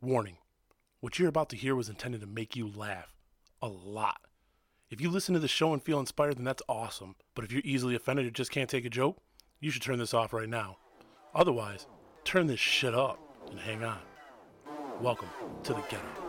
Warning what you're about to hear was intended to make you laugh a lot. If you listen to the show and feel inspired, then that's awesome. But if you're easily offended or just can't take a joke, you should turn this off right now. Otherwise, turn this shit up and hang on. Welcome to the ghetto.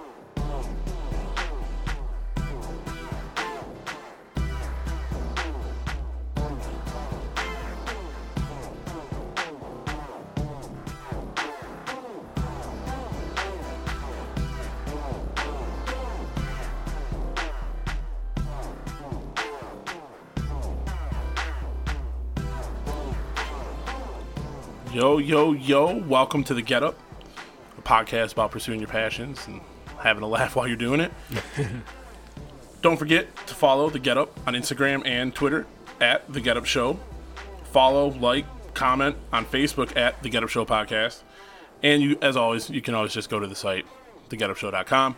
Yo, yo, yo, welcome to the Get Up, a podcast about pursuing your passions and having a laugh while you're doing it. Don't forget to follow the Get Up on Instagram and Twitter at the Get Up Show. Follow, like, comment on Facebook at the Get Up Show Podcast. And you, as always, you can always just go to the site, thegetupshow.com.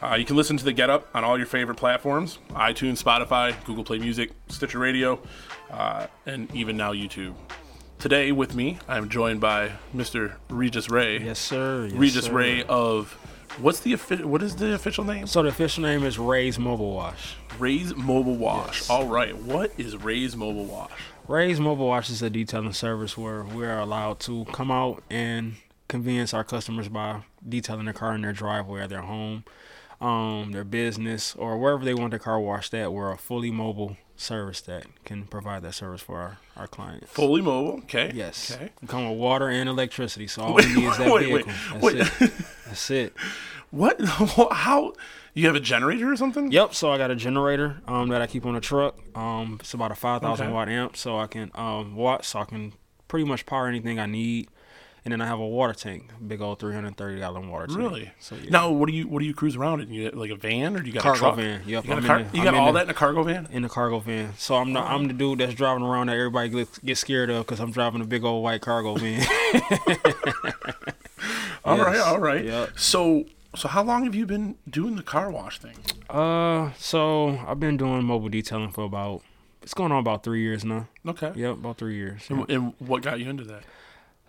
Uh, you can listen to the Get Up on all your favorite platforms iTunes, Spotify, Google Play Music, Stitcher Radio, uh, and even now YouTube. Today with me, I'm joined by Mr. Regis Ray. Yes, sir. Yes, Regis sir. Ray of what's the what is the official name? So the official name is Ray's Mobile Wash. Ray's Mobile Wash. Yes. All right. What is Ray's Mobile Wash? Ray's Mobile Wash is a detailing service where we're allowed to come out and convenience our customers by detailing their car in their driveway or their home, um, their business, or wherever they want their car washed at. We're a fully mobile service that can provide that service for our, our clients. Fully mobile. Okay. Yes. Okay. We come with water and electricity, so all we need is that Wait, wait, vehicle. That's wait. it. That's it. What? How? You have a generator or something? Yep. So I got a generator um, that I keep on the truck. Um, it's about a five thousand Okay. watt amp, so I can um, watt, so I can pretty much power anything I need. And then I have a water tank, big old three hundred thirty gallon water tank. Really? So yeah. Now, what do you what do you cruise around in? You like a van or do you got a Cargo truck? van. Yep. You got, a car- the- you got all the- that in a cargo van? in the cargo van. So I'm not, I'm the dude that's driving around that everybody gets, gets scared of because I'm driving a big old white cargo van. All right. Yes. All right. Yep. So so how long have you been doing the car wash thing? uh, so I've been doing mobile detailing for about it's going on about three years now. Okay. Yep, about three years. And, and what got you into that?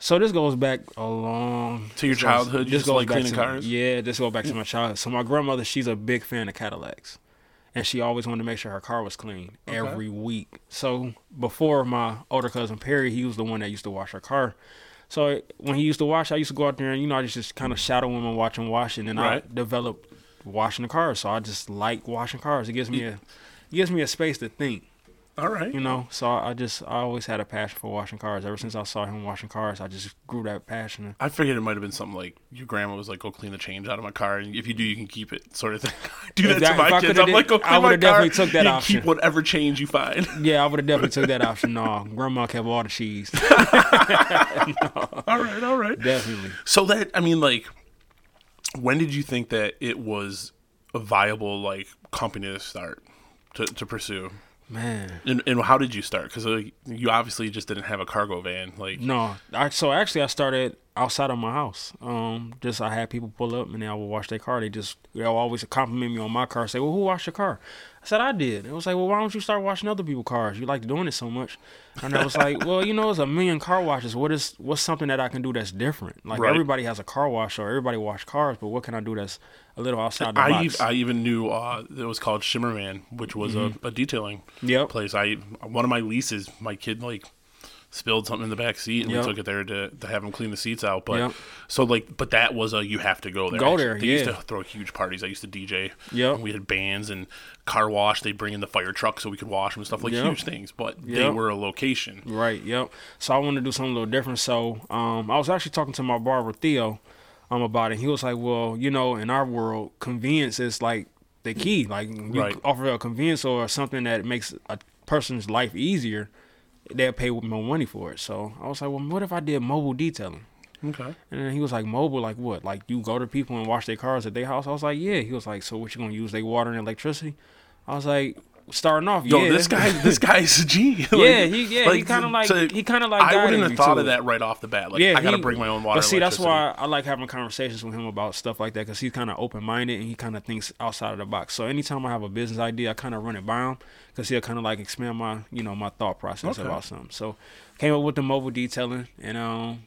So this goes back a long To your childhood? You This just goes like back cleaning to, cars? Yeah, this goes back to my childhood. So my grandmother, she's a big fan of Cadillacs, and she always wanted to make sure her car was clean Okay. every week. So before my older cousin Perry, he was the one that used to wash her car. So when he used to wash, I used to go out there and you know I just just kind of shadow him and watch him wash, and then Right. I developed washing the cars. So I just like washing cars. It gives me a it gives me a space to think. All right. You know, so I I just I always had a passion for washing cars. Ever since I saw him washing cars, I just grew that passion. I figured it might have been something like your grandma was like, "Go clean the change out of my car, and if you do, you can keep it." Sort of thing. do that If to my if I kids. I'm did- like, "Go I clean my would've car." definitely took that you option. Keep whatever change you find. Yeah, I would have definitely took that option. No, grandma kept all the cheese. all right, all right. definitely. So that I mean, like, when did you think that it was a viable like company to start to, to pursue? Man. And, and how did you start? Because uh, you obviously just didn't have a cargo van. Like, No, I, so actually I started outside of my house. Um, just I had people pull up and then I would wash their car. They just they always compliment me on my car. Say, well, who washed your car? I said I did. It was like, well, why don't you start washing other people's cars? You like doing it so much. And I was like, well, you know, it's a million car washes. What is what's something that I can do that's different? Like Right. everybody has a car wash or everybody wash cars, but what can I do that's a little outside the I box? ev- I even knew uh, it was called Shimmerman, which was a, a detailing Mm-hmm. Yep. place. I one of my leases, my kid like spilled something in the back seat, and Yep. we took it there to, to have him clean the seats out. But Yep. so like, but that was a you have to go there. Go there, They used to throw huge parties. I used to DJ. Yep. and we had bands and car wash. They'd bring in the fire truck so we could wash them and stuff like Yep. huge things. But they were a location. Right. Yep. So I wanted to do something a little different. So um, I was actually talking to my barber Theo um about it. He was like, "Well, you know, in our world, convenience is like the key. Like you Right. offer a convenience or something that makes a person's life easier, they'll pay more money for it." So I was like, "Well, what if I did mobile detailing?" Okay. And then he was like, "Mobile, like what? Like you go to people and wash their cars at their house?" I was like, "Yeah." He was like, "So what you gonna use? They water and electricity?" I was like, "Starting off, Yo, yeah." this guy, this guy's a G. Yeah, he yeah, he kind of like so he kind of like I wouldn't have thought of that right off the bat. Like, Yeah, I gotta he- bring my own water. But see, that's why I like having conversations with him about stuff like that because he's kind of open minded and he kind of thinks outside of the box. So anytime I have a business idea, I kind of run it by him because he'll kind of like expand my you know my thought process Okay. about something. So came up with the mobile detailing and um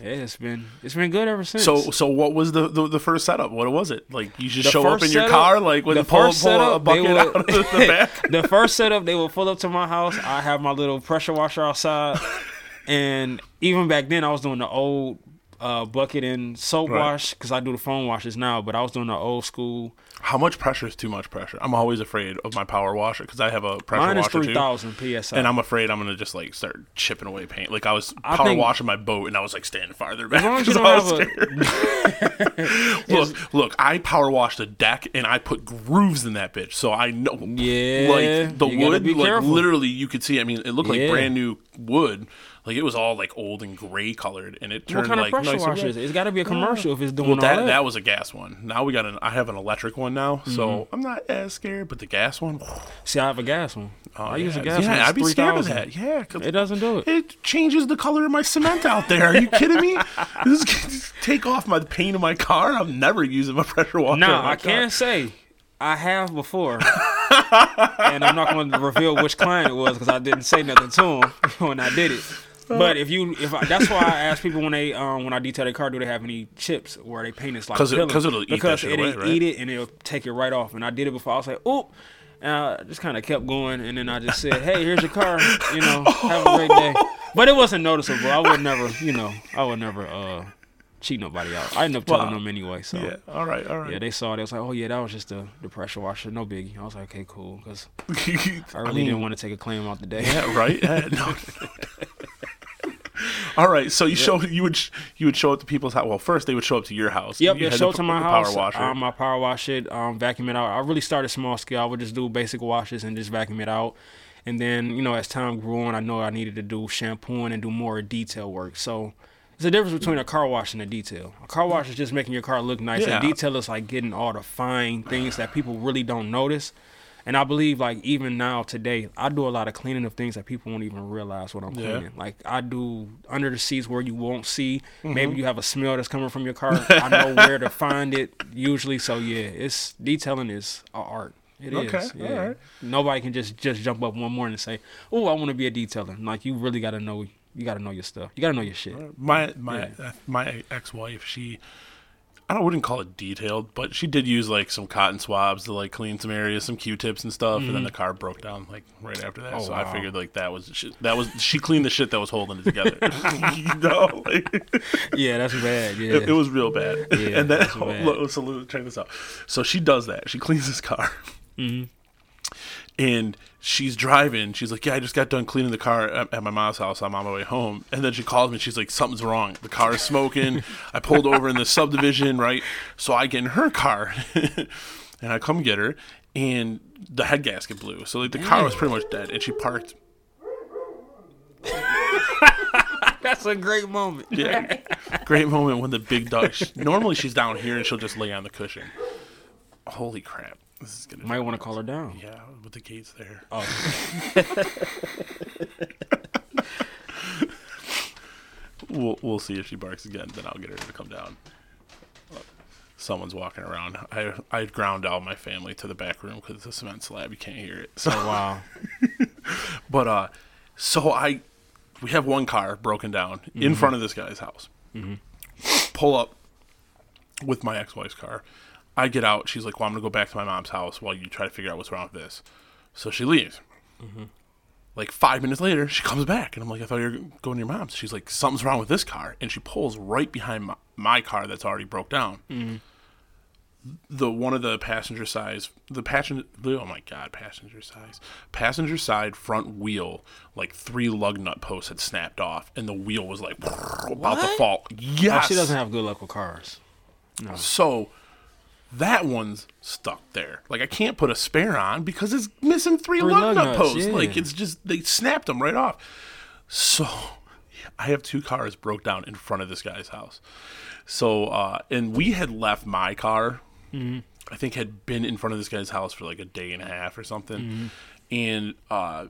Yeah, it's been it's been good ever since. So, so what was the, the the first setup? What was it like? You just The show up in your setup- car, like with the a pull, first pull a setup, they bucket would- out of the back. the first setup, they would pull up to my house. I have my little pressure washer outside, and even back then, I was doing the old uh, bucket and soap Right. wash because I do the foam washes now. But I was doing the old school. How much pressure is too much pressure? I'm always afraid of my power washer because I have a pressure Mine is washer three too. thousand psi. And I'm afraid I'm gonna just like start chipping away paint. Like I was I power think- washing my boat, and I was like standing farther back. as long as you 'cause I was have a scared. look, look, I power washed the deck, and I put grooves in that bitch, so I know. Yeah, like the you gotta wood, be like careful. literally, you could see. I mean, it looked like brand new wood. Like it was all like old and gray colored, and it turned what kind like of pressure nice and washer red. is it? It's got to be a commercial if it's doing Well, all that, that. that was a gas one. Now we got an. I have an electric one now, so Mm-hmm. I'm not as scared. But the gas one, See, I have a gas one. I use a gas yeah, one. I'd be scared of that. Yeah, It doesn't do it. it changes the color of my cement out there. Are you kidding me? This is- take off my paint of my car. I'm never using my pressure washer. No, I can not say I have before, and I'm not going to reveal which client it was because I didn't say nothing to him when I did it. But if you, if I, that's why I ask people when they, um, when I detail their car, do they have any chips where they paint it's like 'Cause it- peeling? 'cause it'll eat that because it'll away, right? eat it and it'll take it right off. And I did it before. I was like, oop. And I just kind of kept going, and then I just said, "Hey, here's your car. You know, have a great day." But it wasn't noticeable. I would never, you know, I would never uh, cheat nobody out. I ended up telling Wow. them anyway. So Yeah. All right. All right. yeah, they saw it. They was like, "Oh yeah, that was just the, the pressure washer, no biggie." I was like, "Okay, cool," because I really didn't want to take a claim out the day. Yeah, right. Yeah, no. All right, so you show you would sh- you would show up to people's house. Well, first they would show up to your house. Yep, You yeah, show it to my house. Power washer. Um, I power wash it, um, vacuum it out. I really started small scale. I would just do basic washes and just vacuum it out. And then, you know, as time grew on, I know I needed to do shampooing and do more detail work. So there's a difference between a car wash and a detail. A car wash is just making your car look nice. Yeah. A detail is like getting all the fine things that people really don't notice. And I believe, like even now today, I do a lot of cleaning of things that people won't even realize what I'm Yeah. cleaning. Like I do under the seats where you won't see. Mm-hmm. Maybe you have a smell that's coming from your car. I know where to find it usually. So yeah, it's detailing is a art. It is. Okay, Yeah. alright. Nobody can just just jump up one morning and say, "Oh, I want to be a detailer." Like you really got to know. You got to know your stuff. You got to know your shit. my my uh, my ex wife, she I wouldn't call it detailed, but she did use like some cotton swabs to like clean some areas, some Q-tips and stuff, and then the car broke down like right after that. Mm-hmm. Oh, so I figured like that was shit, that was she cleaned the shit that was holding it together. you know, like, Yeah, that's bad. Yeah. it, it was real bad. Yeah, and then look, so check this out. So she does that. She cleans this car. Mm-hmm. And she's driving. She's like, "Yeah, I just got done cleaning the car at, at my mom's house. I'm on my way home." And then she calls me. She's like, "Something's wrong. The car is smoking. I pulled over in the subdivision, right? So I get in her car, and I come get her, and the head gasket blew. So like the car was pretty much dead. And she parked. That's a great moment. Yeah, great moment when the big dog. sh normally she's down here and she'll just lay on the cushion. Holy crap! This is gonna. Might want to call her down. Yeah, with the gates there. Oh. we'll we'll see if she barks again. Then I'll get her to come down. Someone's walking around. I I ground out my family to the back room because it's a cement slab. You can't hear it. So, Oh, wow. but uh, so I we have one car broken down in front of this guy's house. Pull up with my ex-wife's car. I get out. She's like, "Well, I'm gonna go back to my mom's house while you try to figure out what's wrong with this." So she leaves. Mm-hmm. Like five minutes later, she comes back, and I'm like, "I thought you were going to your mom's." She's like, "Something's wrong with this car," and she pulls right behind my, my car that's already broke down. Mm-hmm. The one of the passenger size, the passenger, oh my god, passenger size, passenger side front wheel, like three lug nut posts had snapped off, and the wheel was like about to fall. Oh, yes, She doesn't have good luck with cars. so that one's stuck there. Like I can't put a spare on because it's missing three, Three lug, lug nut nuts, posts. yeah. Like it's just they snapped them right off. So I have two cars broke down in front of this guy's house. So uh, and we had left my car. Mm-hmm. I think had been in front of this guy's house for like a day and a half or something, Mm-hmm. and uh,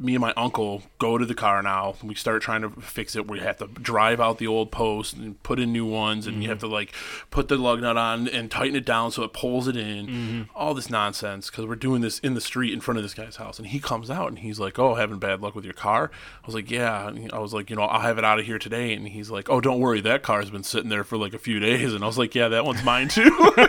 me and my uncle go to the car now. We start trying to fix it. We have to drive out the old posts and put in new ones, and you have to like put the lug nut on and tighten it down so it pulls it in. Mm-hmm. All this nonsense because we're doing this in the street in front of this guy's house, and he comes out and he's like, "Oh, having bad luck with your car." I was like, "Yeah." And I was like, "You know, I'll have it out of here today," and he's like, "Oh, don't worry, that car's been sitting there for like a few days," and I was like, "Yeah, that one's mine too."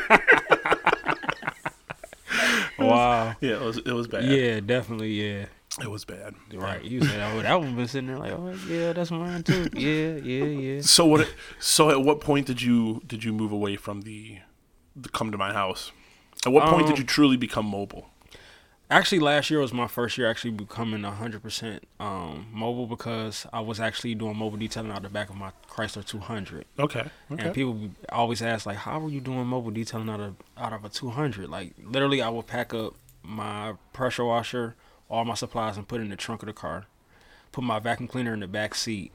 Wow. yeah, it was it was bad. Yeah, definitely. Yeah. It was bad. Right. You said, oh, that one been sitting there like, oh, yeah, that's mine too. Yeah, yeah, yeah. So what? So at what point did you did you move away from the, the come to my house? At what point did Um, you truly become mobile? Actually, last year was my first year actually becoming 100% um, mobile because I was actually doing mobile detailing out the back of my Chrysler 200. Okay. Okay. And people always ask like, "How are you doing mobile detailing out of out of a 200?" Like literally, I would pack up my pressure washer, all my supplies, and put it in the trunk of the car. Put my vacuum cleaner in the back seat,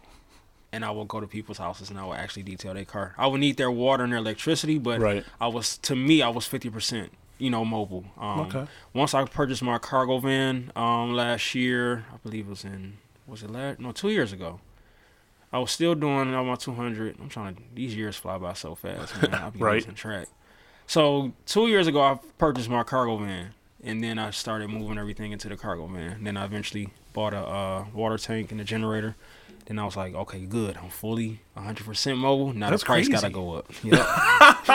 and I will go to people's houses and I will actually detail their car. I would need their water and their electricity, but Right. I was to me I was 50%. You know, mobile. Um, Okay. Once I purchased my cargo van um, last year, I believe it was in was it last no two years ago. I was still doing all my 200. I'm trying to. These years fly by so fast, man. I'll be Right. losing track. So two years ago, I purchased my cargo van, and then I started moving everything into the cargo van. Then I eventually bought a uh, water tank and a generator. Then I was like, okay, good. I'm fully 100% mobile. Now That's the price gotta go up. Yep.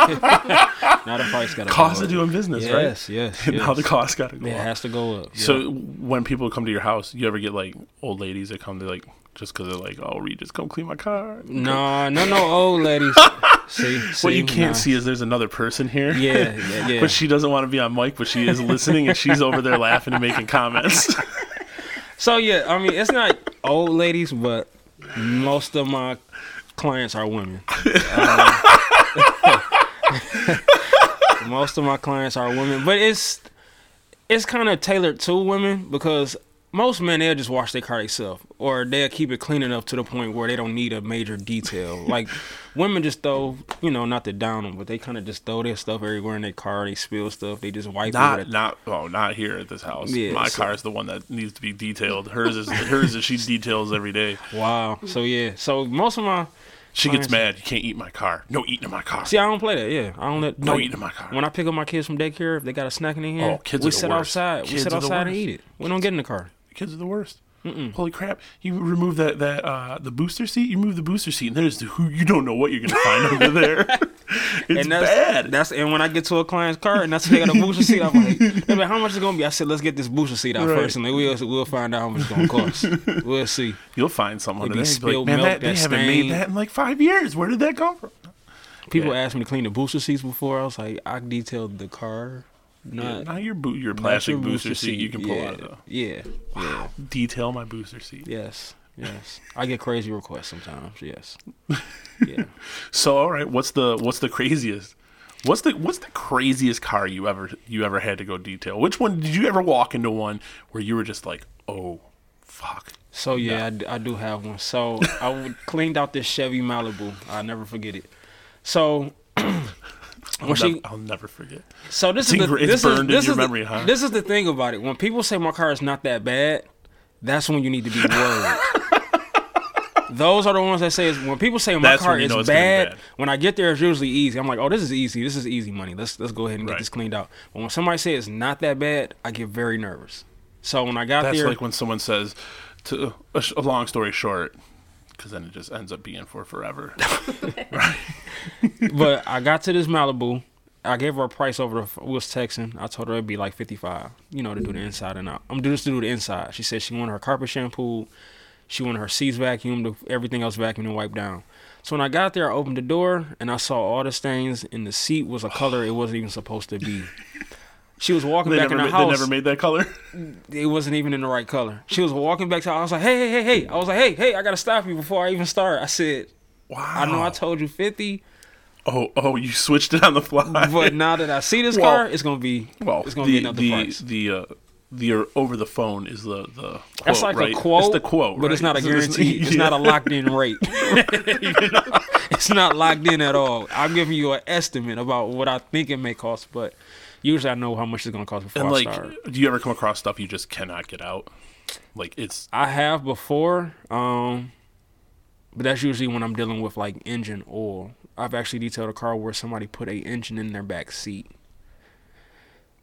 now the price gotta go up. Cost of doing business, right? Yes, yes. now the cost got to go It up. has to go up. So yeah. when people come to your house, you ever get like old ladies that come to like just because they're like, "Oh, Reed, just come clean my car." no, no, no, old ladies. see, see, What you can't nah. see is there's another person here. Yeah, yeah, yeah. But she doesn't want to be on mic, but she is listening and she's over there laughing and making comments. So yeah, I mean, it's not old ladies, but most of my clients are women. Um, most of my clients are women, but it's it's kind of tailored to women because most men they'll just wash their car themselves, or they'll keep it clean enough to the point where they don't need a major detail. Like women just throw, you know, not to down them, but they kind of just throw their stuff everywhere in their car. They spill stuff. They just wipe it. not, a- not, oh, not here at this house. Yeah, my so- car is the one that needs to be detailed. Hers is hers is she details every day. Wow. So yeah. So most of my She gets mad. You can't eat my car. No eating in my car. See, I don't play that. Yeah, I don't let No like, eating in my car. When I pick up my kids from daycare, if they got a snack in their oh, hand, Oh, kids we sit outside. we sit outside and eat it. We don't get in the car. Kids are the worst. Holy crap! You remove that that uh, the booster seat. You move the booster seat, and there's the who you don't know what you're gonna find under there. it's and that's, bad. That's and when I get to a client's car and that's they got a booster seat, I'm like, like, how much is it gonna be? I said, let's get this booster seat out Right. first, and then we'll we'll find out how much it's gonna cost. we'll see. You'll find someone It'd under be spilled like, Man, milk, that, they that haven't made that in like five years. Where did that come from? People Yeah. asked me to clean the booster seats before. I was like, I detailed the car, Yeah, not. not your boot, your plastic your booster, seat. You can pull yeah, out of. Yeah, yeah. Detail my booster seat. Yes, yes. I get crazy requests sometimes. Yes. Yeah. So, all right, what's the what's the craziest? What's the what's the craziest car you ever you ever had to go detail? Which one did you ever walk into one where you were just like, oh, fuck? So yeah, I do have one. So I cleaned out this Chevy Malibu. I'll never forget it. So I'll, she, nev- I'll never forget. so this it's is the, this burned is in this your is the- huh? This is the thing about it. When people say my car is not that bad, that's when you need to be worried. Those are the ones that say when people say my That's car you is know bad, bad. When I get there, it's usually easy. I'm like, oh, this is easy. This is easy money. Let's let's go ahead and get Right. this cleaned out. But when somebody says it's not that bad, I get very nervous. So when I got there That's there, like when someone says, to a, a long story short, because then it just ends up being for forever. Right. but I got to this Malibu. I gave her a price over the we was texting. I told her it'd be like fifty five, you know, to do the inside and out. I'm doing this to do the inside. She said she wanted her carpet shampooed, she wanted her seats vacuumed, everything else vacuumed and wiped down. So when I got there, I opened the door and I saw all the stains, and the seat was a color it wasn't even supposed to be. She was walking they, back never in the house. they never made that color. it wasn't even in the right color. She was walking back to. I was like, hey, hey, hey, hey. I was like, hey, hey, I gotta stop you before I even start. I said, Wow. I know I told you fifty. Oh, oh, you switched it on the fly. But now that I see this Well- car, it's gonna be well, it's gonna the be another the price. the uh, the uh, over the phone is the the quote, That's like right? a quote, It's the quote, but it's not a it's- guarantee. It's not a locked in rate. You know? It's not locked in at all. I'm giving you an estimate about what I think it may cost, but usually I know how much it's gonna cost before And I like, start. do you ever come across stuff you just cannot get out? Like it's I have before, um, but that's usually when I'm dealing with like engine oil. I've actually detailed a car where somebody put a engine in their back seat,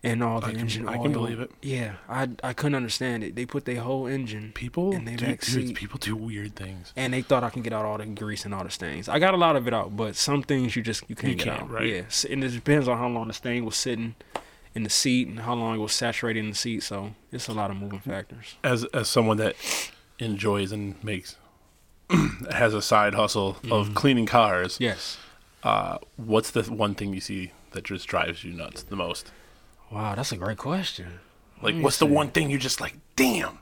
and all the I can- engine I oil. can believe it. Yeah, I I couldn't understand it. They put their whole engine, people In they do, back dude, seat. people do weird things. and they thought I can get out all the grease and all the stains. I got a lot of it out, but some things you just you can't get can't, out. right. Yeah, and it depends on how long the stain was sitting in the seat and how long it was saturated in the seat. So it's a lot of moving factors. As as someone that enjoys and makes has a side hustle Mm-hmm. of cleaning cars, Yes. uh, what's the one thing you see that just drives you nuts the most? Wow, that's a great question. Like, what's the one thing you're just like, damn?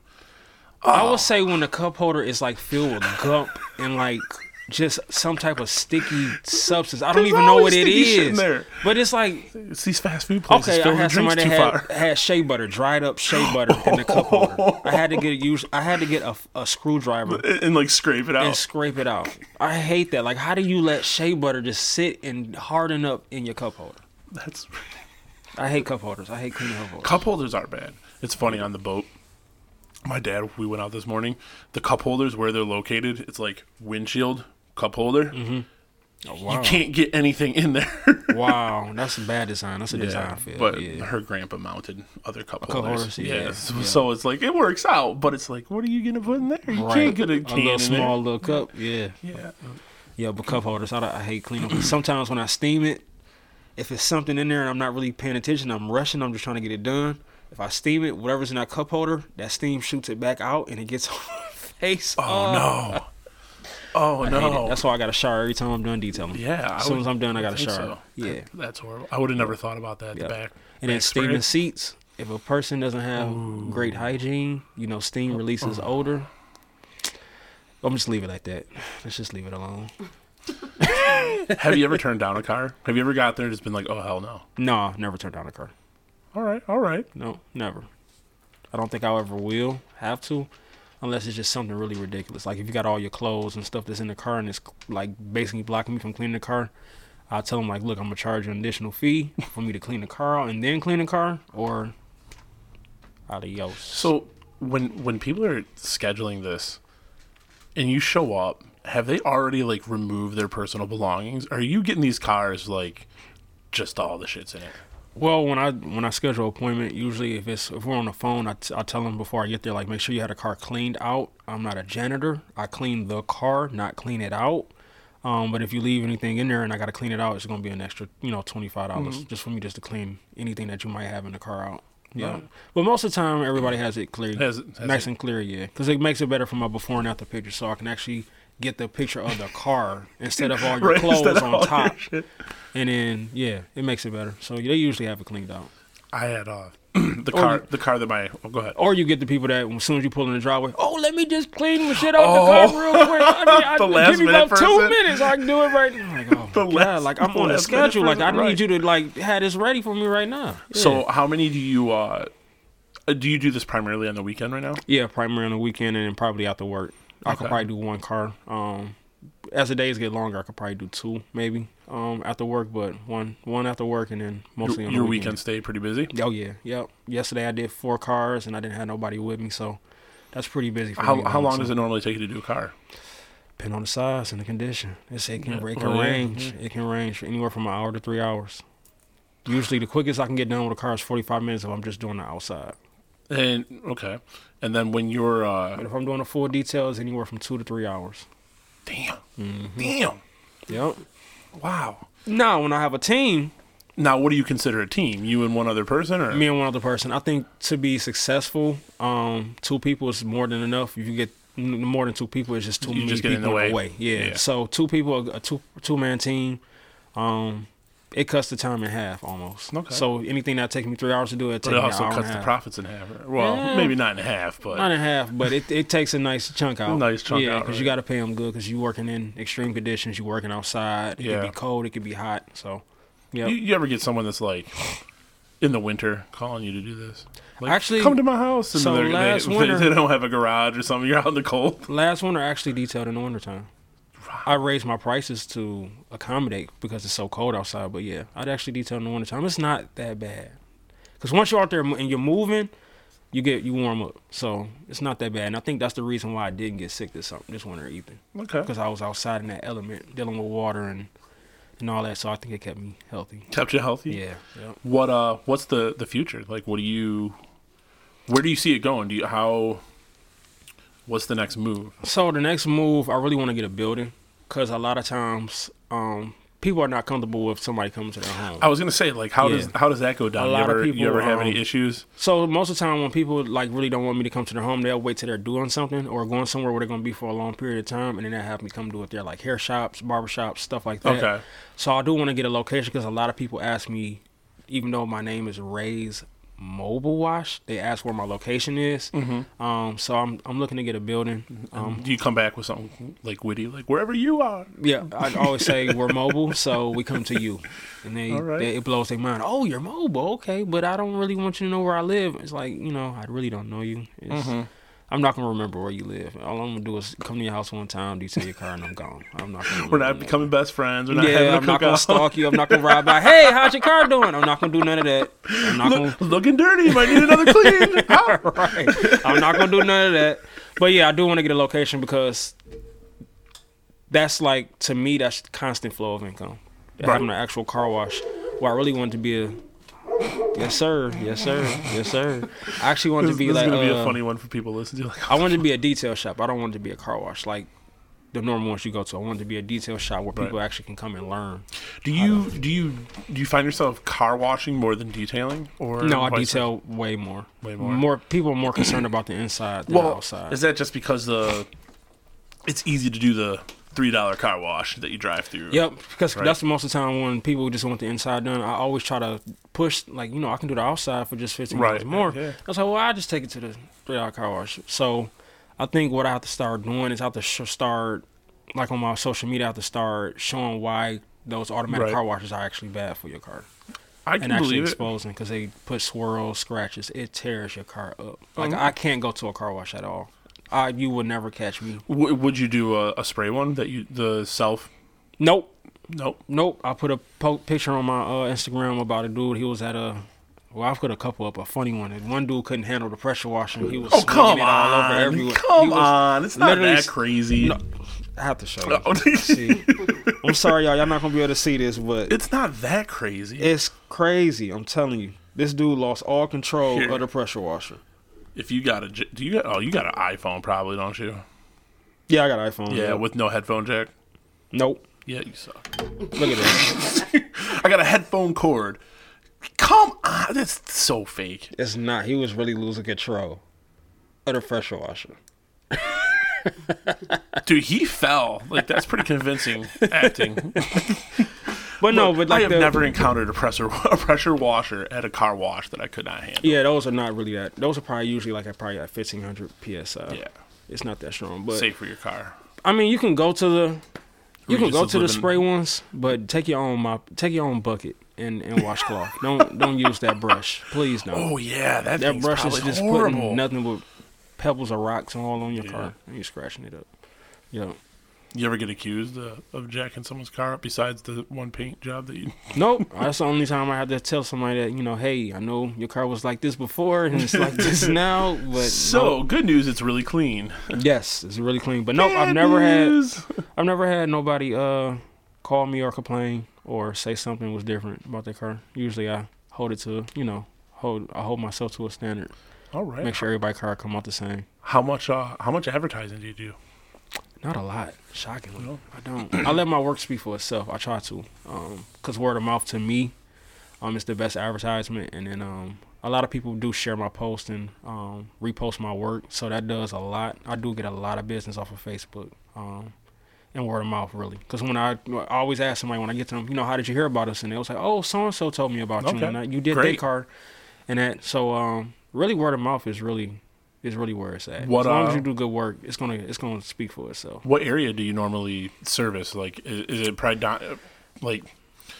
I Oh. would say when the cup holder is like filled with gump and like just some type of sticky substance. I don't There's even know what it sticky shit in there. But it's like It's these fast food places okay, I had somebody that had, had shea butter, dried up shea butter in the cup holder. I had to get use. I had to get a, a screwdriver and like scrape it and out. scrape it out. I hate that. Like, how do you let shea butter just sit and harden up in your cup holder? That's I hate cup holders. I hate cleaning cup holders. cup holders aren't bad. It's funny on the boat. My dad, we went out this morning. The cup holders where they're located, it's like windshield cup holder. Mm-hmm. Oh, You can't get anything in there. Wow, that's a bad design. That's a design fail. but yeah. her grandpa mounted other cup, cup holders. holders, yeah, so, yeah. so it's like it works out, but it's like, what are you gonna put in there? You Right. can't get a a little small little cup. Yeah. Yeah, yeah. But cup holders, I, I hate cleaning. them. Sometimes when I steam it, if it's something in there and I'm not really paying attention, I'm rushing. I'm just trying to get it done. If I steam it, whatever's in that cup holder, that steam shoots it back out and it gets on my face. Oh, oh. no. Oh I no. That's why I got a shower every time I'm done detailing. yeah. As soon would as I'm done, I got a shower. so. Yeah. That- that's horrible. I would have never thought about that. Yeah. The back. And then steaming seats. If a person doesn't have great hygiene, you know, steam releases uh-uh. odor. I'm just leave it like that. Let's just leave it alone. Have you ever turned down a car? Have you ever got there and just been like, oh hell no? No, never turned down a car. All right, all right. No, never. I don't think I'll ever will have to, unless it's just something really ridiculous. Like if you got all your clothes and stuff that's in the car and it's like basically blocking me from cleaning the car, I'll tell them like, look, I'm gonna charge you an additional fee for me to clean the car and then clean the car, or adios. So when when people are scheduling this, and you show up, have they already like removed their personal belongings? Are you getting these cars like just all the shits in it? Well, when I when I schedule an appointment, usually if it's if we're on the phone, I, t- I tell them before I get there, like make sure you had a car cleaned out. I'm not a janitor. I clean the car, not clean it out. Um, but if you leave anything in there and I got to clean it out, it's gonna be an extra, you know, twenty five dollars just for me just to clean anything that you might have in the car out. Yeah, Right. but most of the time everybody has it clear, Has has nice it- and clear, yeah, because it makes it better for my before and after picture, so I can actually get the picture of the car instead of all your Right, clothes on top. And then yeah, it makes it better. So they usually have it cleaned out. I had uh the car the car that my oh, go ahead. Or you get the people that as soon as you pull in the driveway, oh, let me just clean the shit out Oh. the car real quick. I mean, I, The last give me minute about two minutes, I can do it right now. Like, oh, The my God, last- like I'm the on a schedule. Like I person, right. need you to like have this ready for me right now. Yeah. So how many do you uh uh, do you do this primarily on the weekend right now? yeah, primarily on the weekend and then probably after work. I could probably do one car. Um, as the days get longer, I could probably do two maybe um after work, but one one after work and then mostly Your, on your the weekend stay pretty busy. Oh yeah, yep. Yesterday I did four cars and I didn't have nobody with me, so that's pretty busy. For How me, how long so. does it normally take you to do a car? Depend on the size and the condition. It's, it can, Yeah. it can Oh, yeah, range. It can range anywhere from an hour to three hours. Usually, the quickest I can get done with a car is 45 minutes if I'm just doing the outside. And okay, and then when you're uh But if I'm doing a full detail, it's anywhere from two to three hours. damn Mm-hmm. damn Yep. wow. Now, when I have a team, Now, what do you consider a team? You and one other person, or me and one other person, I think to be successful, um, two people is more than enough. If you get more than two people, it's just too You many just get people in the way. Yeah. Yeah. So two people, a two two man team, um, it cuts the time in half almost. Okay. So anything that takes me three hours to do, it but takes it also cuts the profits in half. Well, Yeah. maybe not in half, but Not in half, but it, it takes a nice chunk out. A nice chunk yeah, out, because right. you got to pay them good because you're working in extreme conditions. You're working outside. It Yeah. could be cold. It could be hot. So, yeah. you, you ever get someone that's like in the winter calling you to do this? Like, Actually, come to my house, and so last they, winter- they don't have a garage or something. You're out in the cold. Last winter actually detailed in the wintertime. I raised my prices to accommodate because it's so cold outside. But yeah, I'd actually detail in the wintertime. It's not that bad. Because once you're out there and you're moving, you get you warm up, so it's not that bad. And I think that's the reason why I didn't get sick this this winter even, Okay. because I was outside in that element, dealing with water and and all that. So I think it kept me healthy. Kept you healthy. Yeah. yeah. What uh? What's the the future? Like, what do you? Where do you see it going? Do you how? What's the next move? So the next move, I really want to get a building, because a lot of times, um, people are not comfortable with somebody coming to their home. I was gonna say, like, how does how does that go down? A you lot of ever, you people, ever have any um, issues? So most of the time, when people like really don't want me to come to their home, they'll wait till they're doing something or going somewhere where they're going to be for a long period of time, and then they have me come do it there, like hair shops, barber shops, stuff like that. Okay. So I do want to get a location because a lot of people ask me, even though my name is Ray's Mobile Wash, they ask where my location is. Mm-hmm. Um, so I'm I'm looking to get a building. Um, do you come back with something like witty, like wherever you are? yeah, I always say we're mobile, so we come to you, and they, right. they it blows their mind. Oh, you're mobile, okay, but I don't really want you to know where I live. It's like you know, I really don't know you. It's, Mm-hmm. I'm not gonna remember where you live. All I'm gonna do is come to your house one time, detail your car, and I'm gone. I'm not. Gonna We're not becoming best friends. We're not having Yeah, I'm not gonna stalk you. I'm not gonna ride by. Hey, how's your car doing? I'm not gonna do none of that. I'm not gonna. Looking dirty. Might need another clean. Right. I'm not gonna do none of that. But yeah, I do want to get a location because that's like to me that's constant flow of income. Right. Having an actual car wash. Where I really wanted to be a yes sir, yes sir, yes sir. I actually wanted This, to be this like is gonna be uh, a funny one for people to listen to. Like, I wanted to be a detail shop. I don't want it to be a car wash like the normal ones you go to. I wanted to be a detail shop where people Right. actually can come and learn. do you do you do you find yourself car washing more than detailing, or No, I detail way more. Way more. More people are more concerned about the inside than the outside. is that just because the it's easy to do the three dollar car wash that you drive through? Yep, because Right. that's most of the time when people just want the inside done. I always try to push, like you know, I can do the outside for just fifteen dollars Right, more. yeah. I was like, well, I just take it to the three dollar car wash. So, I think what I have to start doing is I have to sh- start, like on my social media, I have to start showing why those automatic Right. car washes are actually bad for your car I can and actually believe it. exposing because they put swirls, scratches. It tears your car up. Like Mhm. I can't go to a car wash at all. I you would never catch me. W- would you do a, a spray one that you the self? Nope. Nope. Nope. I put a po- picture on my uh, Instagram about a dude. He was at a. Well, I put a couple up. A funny one. And one dude couldn't handle the pressure washing. He was Oh come it all over on! everywhere. Come on! It's not that crazy. No. I have to show you. Oh. I'm sorry, y'all. Y'all not gonna be able to see this, but It's not that crazy. it's crazy. I'm telling you. This dude lost all control Here. of the pressure washer. If you got a do you got? Oh, you got an iPhone, probably, don't you? Yeah, I got an iPhone. Yeah, with no headphone jack. nope. Yeah, you suck. Look at this. I got a headphone cord. Come on, that's so fake. it's not. He was really losing control of the pressure washer. Dude, he fell. Like that's pretty convincing acting. But no, but like I have the, never encountered a pressure a pressure washer at a car wash that I could not handle. Yeah, those are not really that. Those are probably usually like at probably at fifteen hundred psi. Yeah, it's not that strong. But safe for your car. I mean, you can go to the you can go to the spray ones, but take your own mop, take your own bucket and and washcloth. don't don't use that brush, please. No, Oh yeah, that, that brush is just horrible. putting nothing but pebbles or rocks all on your Yeah. car, and you're scratching it up. You know, You ever get accused uh, of jacking someone's car up besides the one paint job that you? nope. That's the only time I had to tell somebody that you know, hey, I know your car was like this before and it's like this now, but so good news, it's really clean. yes, it's really clean. But nope, Bad I've never had. news. I've never had nobody uh call me or complain or say something was different about their car. Usually I hold it to you know hold I hold myself to a standard. All right. Make sure everybody's car come out the same. How much? Uh, how much advertising do you do? Not a lot, shockingly. No? I don't. I let my work speak for itself. I try to, um, cause word of mouth to me, um, is the best advertisement. And then um, a lot of people do share my post and um, repost my work, so that does a lot. I do get a lot of business off of Facebook. Um, and word of mouth, really. Because when I, I always ask somebody when I get to them, you know, how did you hear about us? And they was like, oh, so and so told me about you, and I, you did Great. their car, and that. So um, really, word of mouth is really is really where it's at. What, as long uh, as you do good work, it's gonna it's gonna speak for itself. What area do you normally service? Like, is, is it probably like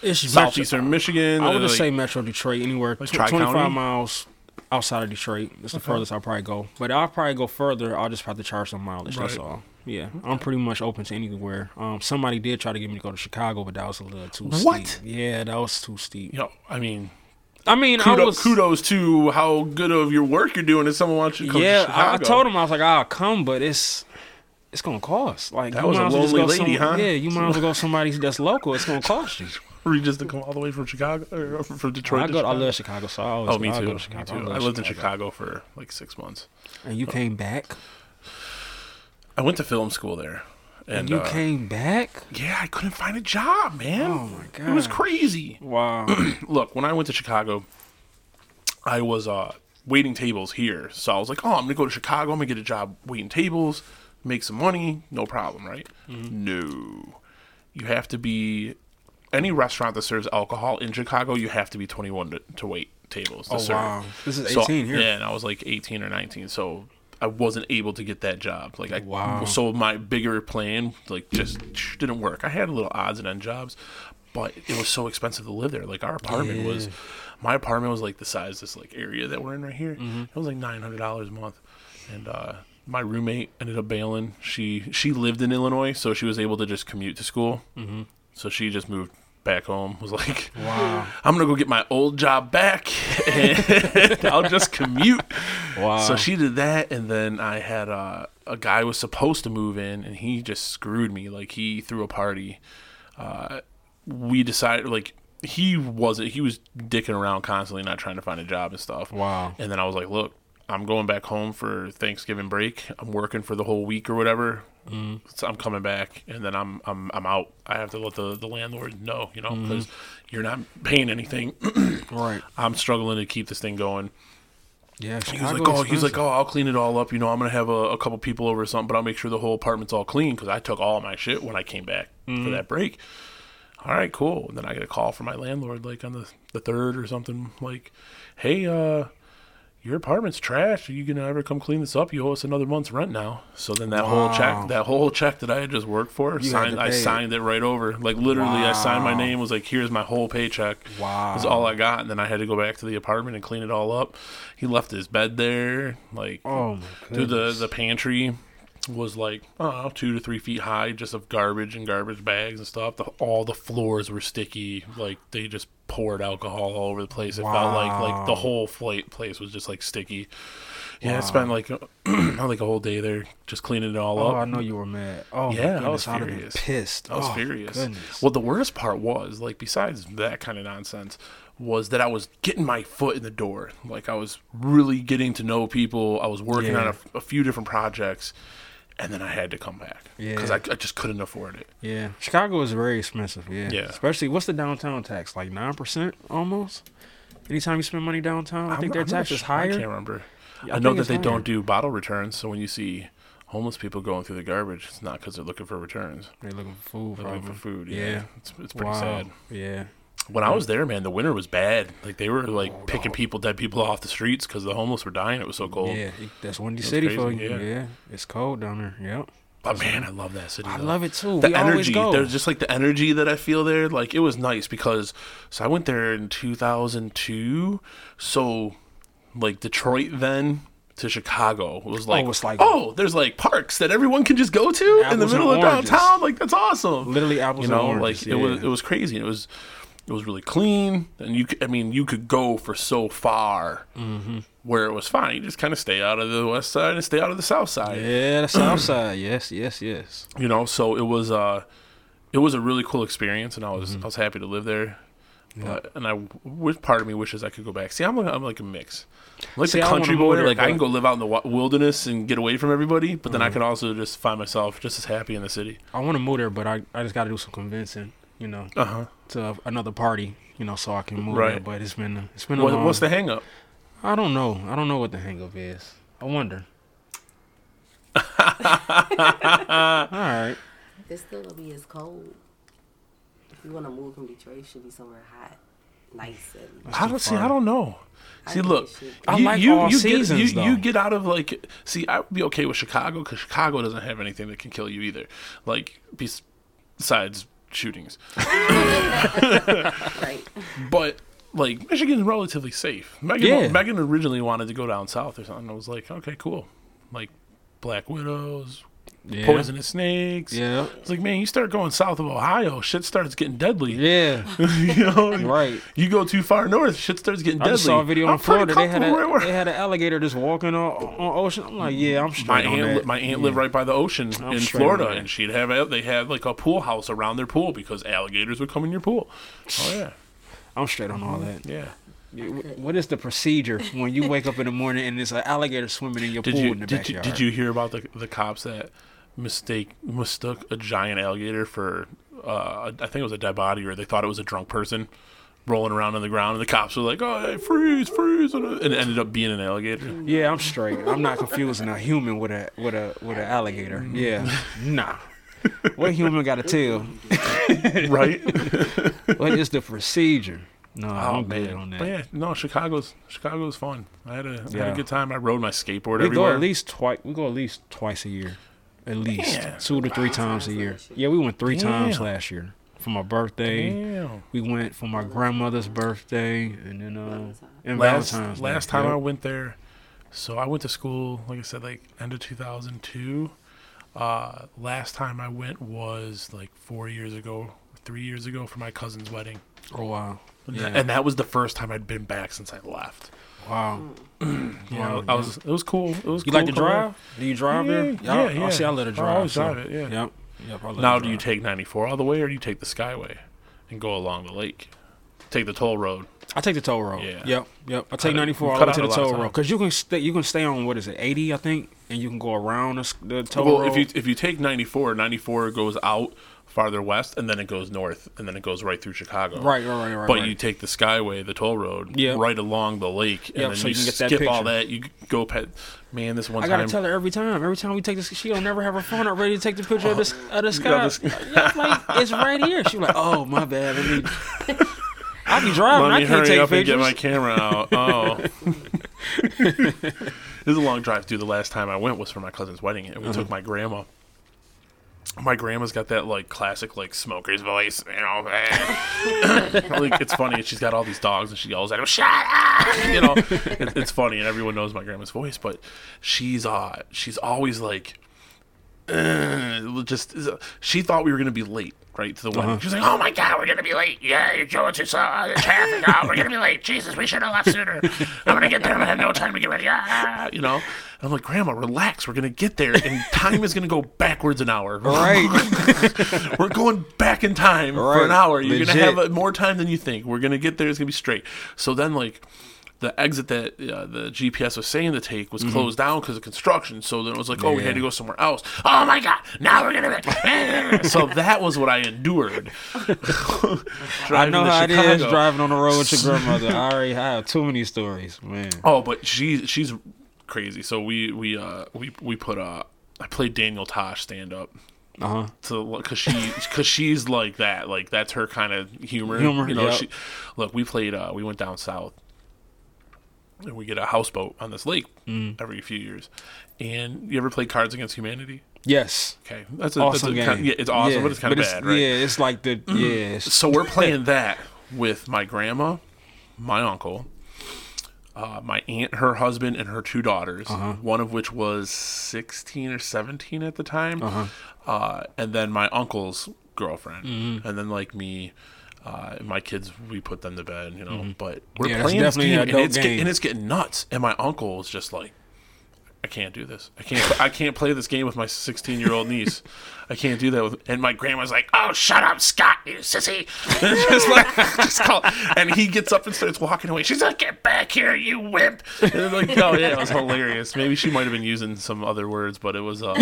It's southeastern Michigan? I would Uh, just like- say Metro Detroit, anywhere Like tw- 25 miles outside of Detroit. That's the Okay. furthest I'll probably go. But I'll probably go further. I'll just have to charge some mileage. That's all. Yeah, I'm pretty much open to anywhere. Um, somebody did try to get me to go to Chicago, but that was a little too What? steep. Yeah, that was too steep. know, I mean, I mean, I kudos, was kudos to how good of your work you're doing. If someone wants you to come yeah. to I, I told him I was like, I'll come, but it's it's gonna cost. Like That you was might a lonely go lady, some- huh? Yeah, you might as well go somebody that's local. It's gonna cost you. Were you just to come all the way from Chicago or from Detroit? I go. I Chicago? love Chicago, so I always. Oh, me I too. Go to Me too. I, love lived in Chicago for like six months. and you oh. came back. I went to film school there, and And you uh, came back. yeah, I couldn't find a job, man. Oh my god, It was crazy. Wow. Look, when I went to Chicago, I was uh, waiting tables here. So I was like, oh, I'm going to go to Chicago. I'm going to get a job waiting tables, make some money. No problem, right? Mm-hmm. No. You have to be, any restaurant that serves alcohol in Chicago, you have to be 21 to, to wait tables to Oh, serve. wow. This is So- 18 here. Yeah, and I was like 18 or 19. So I wasn't able to get that job. Like I, Wow. so my bigger plan like just didn't work. I had a little odds and end jobs, but it was so expensive to live there. Like our apartment was, my apartment was like the size of this like area that we're in right here. Mm-hmm. It was like nine hundred dollars a month, and uh, my roommate ended up bailing. She she lived in Illinois, so she was able to just commute to school. Mm-hmm. So she just moved back home. Was like, Wow. I'm gonna go get my old job back, and I'll just commute. Wow. So she did that, and then I had uh, a guy was supposed to move in, and he just screwed me. Like he threw a party. Uh, we decided like he wasn't. He was dicking around constantly, not trying to find a job and stuff. Wow. And then I was like, look. I'm going back home for Thanksgiving break. I'm working for the whole week or whatever. Mm-hmm. So I'm coming back, and then I'm I'm I'm out. I have to let the, the landlord know, you know, because you're not paying anything. Right. I'm struggling to keep this thing going. Yeah. He was like, oh, he's like, oh, I'll clean it all up. You know, I'm gonna have a, a couple people over or something, but I'll make sure the whole apartment's all clean because I took all my shit when I came back for that break. All right, cool. And then I get a call from my landlord like on the the third or something, like, hey, uh, your apartment's trash. Are you gonna ever come clean this up? You owe us another month's rent now. So then that whole check, that whole check that I had just worked for, signed. I signed it right over. Like literally, I signed my name. Was like, here's my whole paycheck. Wow. Was all I got, and then I had to go back to the apartment and clean it all up. He left his bed there, like Oh the the pantry was like know, two to three feet high, just of garbage and garbage bags and stuff. The, all the floors were sticky, like they just poured alcohol all over the place. It felt like like the whole flight place was just like sticky. Yeah, I spent like a, like a whole day there just cleaning it all oh, up. Oh, I know you were mad. Oh, Yeah, I was goodness, I'd have been furious. pissed. I was oh, furious. Goodness. Well, the worst part was like besides that kind of nonsense was that I was getting my foot in the door. Like I was really getting to know people. I was working on a, a few different projects, and then I had to come back because Yeah. I, I just couldn't afford it. yeah, Chicago is very expensive. Yeah. Yeah. Especially what's the downtown tax? Like nine percent almost. Anytime you spend money downtown, I think their I'm not tax is sure. I can't remember. Yeah, I, know that they higher. don't do bottle returns, so when you see homeless people going through the garbage, it's not because they're looking for returns. They're looking for food. They're looking for food. Yeah, Yeah. it's, it's pretty wow. sad. Yeah. When I hmm. was there, man, the winter was bad. Like they were oh, like Oh, picking no. people, dead people off the streets because the homeless were dying. It was so cold. Yeah, that's Windy That's City crazy, for you. yeah. Yeah. it's cold down there. Yep. But man, I love that city. I though. love it too. the we energy. There's just like the energy that I feel there. Like it was nice because so I went there in 2002. So like Detroit then to Chicago It was oh, like, it's like- oh, there's like parks that everyone can just go to in the middle of oranges. downtown. Like that's awesome. literally apples you know, and oranges. like it was it was crazy. It was it was really clean, and you could, I mean you could go for so far Mm-hmm. where it was fine. You just kind of stay out of the west side and stay out of the south side Yeah, the south side. Yes, yes, yes. you know so it was uh it was a really cool experience and i was Mm-hmm. i was happy to live there but and i wish part of me wishes i could go back see i'm like, I'm like a mix I'm like See, the country boy like i can go live out in the wilderness and get away from everybody but Mm-hmm. then i can also just find myself just as happy in the city I want to move there, but I, I just got to do some convincing, you know, uh-huh to another party, you know, so I can move Right. there. But it's been a, it's been a what, long. what's the hang up I don't know. I don't know what the hang up is. I wonder. All right. It's still gonna be as cold. If you want to move from Detroit, it should be somewhere hot, nice, and I don't see. I don't know. See, think look, it. I you, like you, all you seasons, get, you, you get out of like. See, I would be okay with Chicago because Chicago doesn't have anything that can kill you either. Like besides shootings, right. but like Michigan's relatively safe. Megan, Yeah. Megan originally wanted to go down south or something. I was like, okay, cool. Like Black Widows, Yeah. poisonous snakes. Yeah. It's like, man, you start going south of Ohio, shit starts getting deadly. Yeah. you know, Right. You go too far north, shit starts getting I deadly. just saw a video I'm in Florida. They had a right they had an alligator just walking on, on ocean. I'm like, yeah, I'm straight my on aunt, li- my aunt lived right by the ocean I'm in Florida, and she'd have a- they had like a pool house around their pool because alligators would come in your pool. Oh yeah, I'm straight on all that. yeah. What is the procedure when you wake up in the morning and there's an alligator swimming in your Did pool you in the did you, backyard? did you hear about the the cops that mistake mistook a giant alligator for uh, I think it was a dead body or they thought it was a drunk person rolling around on the ground and the cops were like oh hey, freeze freeze and it ended up being an alligator Yeah, I'm straight. I'm not confusing a human with a with a with an alligator. Mm-hmm. Yeah, nah. What human got a tail? right What is the procedure? No, oh I'm good man on that. but yeah no Chicago's Chicago's fun I had a I had a good time I rode my skateboard we everywhere go at least twice. We go at least twice a year, at least Damn. two to three times a year. Yeah, we went three times last year for my birthday. Damn. We went for my grandmother's birthday, and then uh, and last Valentine's. Last time Yep. I went there, so I went to school, like I said, like end of 2002. Uh, last time I went was like four years ago, three years ago for my cousin's wedding, Oh wow! and, Yeah. that, and that was the first time I'd been back since I left. Wow. Mm. Yeah, Wow, I was. It was cool. It was. You cool like to coming drive? Do you drive Yeah, there? yeah, oh, I, yeah. I see. I let her drive. I drive. always so- drive it, yeah. Yep. Yep. Now, do you take 94 all the way, or do you take the Skyway and go along the lake? Take the toll road. I take the toll road. Yeah. Yep. Yep. I take it- 94 all cut the way to the toll road because you can stay. You can stay on what is it, 80? I think, and you can go around the, the toll well, road. if you if you take 94, 94 goes out farther west, and then it goes north, and then it goes right through Chicago. right, right, right, right. But right. you take the Skyway, the toll road, Yep. right along the lake, and Yep, then so you, you skip all that. You go past. Man, this one I gotta time. tell her every time. Every time we take this, she don't never have her phone up ready to take the picture of the, of the sky. this- Yeah, like, it's right here. She like, oh my bad. Let me. I be driving. Let I can't hurry take up and pictures. get my camera out. Oh, this is a long drive. Dude, the last time I went was for my cousin's wedding, and we Uh-huh. took my grandma. My grandma's got that like classic like smoker's voice, you know. like it's funny. She's got all these dogs, and she yells at them, "Shut up!" You know, it, it's funny, and everyone knows my grandma's voice. But she's uh, she's always like, just she thought we were gonna be late, right to the wedding. Uh-huh. She's like, "Oh my god, we're gonna be late! Yeah, you're going too slow. The traffic. Oh, we're gonna be late. Jesus, we should have left sooner. I'm gonna get there. I'm gonna have no time to get ready. Ah, you know." I'm like, Grandma, relax. We're gonna get there, and time is gonna go backwards an hour. Right. We're going back in time for an hour. You're Legit. gonna have uh more time than you think. We're gonna get there. It's gonna be straight. So then, like, the exit that uh, the GPS was saying to take was closed down because of construction. So then it was like, oh, we had to Mm-hmm. Go somewhere else. Oh my god! Now we're gonna. So that was what I endured. I know how it is driving on the road with your grandmother. I already have too many stories, man. Oh, but she she's crazy. So we we uh we we put uh I played Daniel Tosh stand up. Uh huh. to because she because she's like that like that's her kind of humor Humor, you know yep. she look we played uh we went down south and we get a houseboat on this lake Mm. every few years and you ever played cards against humanity Yes. okay that's a, Awesome that's a game. kind, yeah it's awesome Yeah, but it's kind of bad right Yeah, it's like the yeah. so we're playing that with my grandma my uncle uh, my aunt, her husband, and her two daughters, Uh-huh. one of which was 16 or 17 at the time. Uh-huh. Uh, and then my uncle's girlfriend. Mm-hmm. And then, like, me, uh, my kids, we put them to bed, you know. But we're Mm-hmm. Yeah, playing this game, and it's, get- game. and it's getting nuts. And my uncle is just like, I can't do this. I can't. I can't play this game with my 16 year old niece. I can't do that with. And my grandma's like, "Oh, shut up, Scott, you sissy!" And just like, just call. And he gets up and starts walking away. She's like, "Get back here, you wimp!" And I'm like, oh yeah, it was hilarious. Maybe she might have been using some other words, but it was. Uh,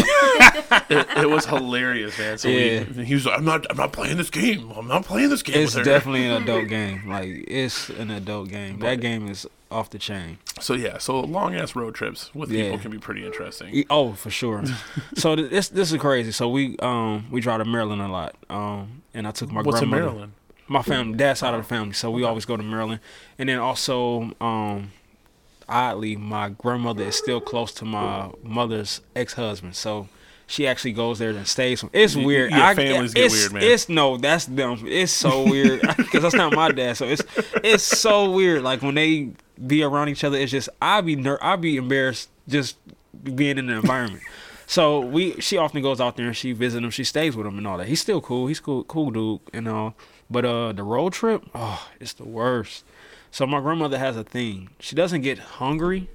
it, it was hilarious, man. So Yeah. we, he was like, "I'm not. I'm not playing this game. I'm not playing this game." It's with her. definitely an adult game. Like it's an adult game. That game is off the chain. So yeah. So long ass road trips with Yeah. people can be pretty interesting. Oh, for sure. so this this is crazy. So we um we drive to Maryland a lot. Um and I took my What's grandmother. Maryland? My family, dad's side of the family. So we always go to Maryland. And then also um oddly my grandmother is still close to my mother's ex-husband. So she actually goes there and stays. It's weird. yeah, families get weird, man. It's no, that's them. It's so weird because that's not my dad. So it's it's so weird. Like when they be around each other, it's just I be ner- I be embarrassed just being in the environment. So we, she often goes out there and she visits him. She stays with him and all that. He's still cool. He's cool, cool dude and all. But uh, the road trip, oh, it's the worst. So my grandmother has a thing. She doesn't get hungry.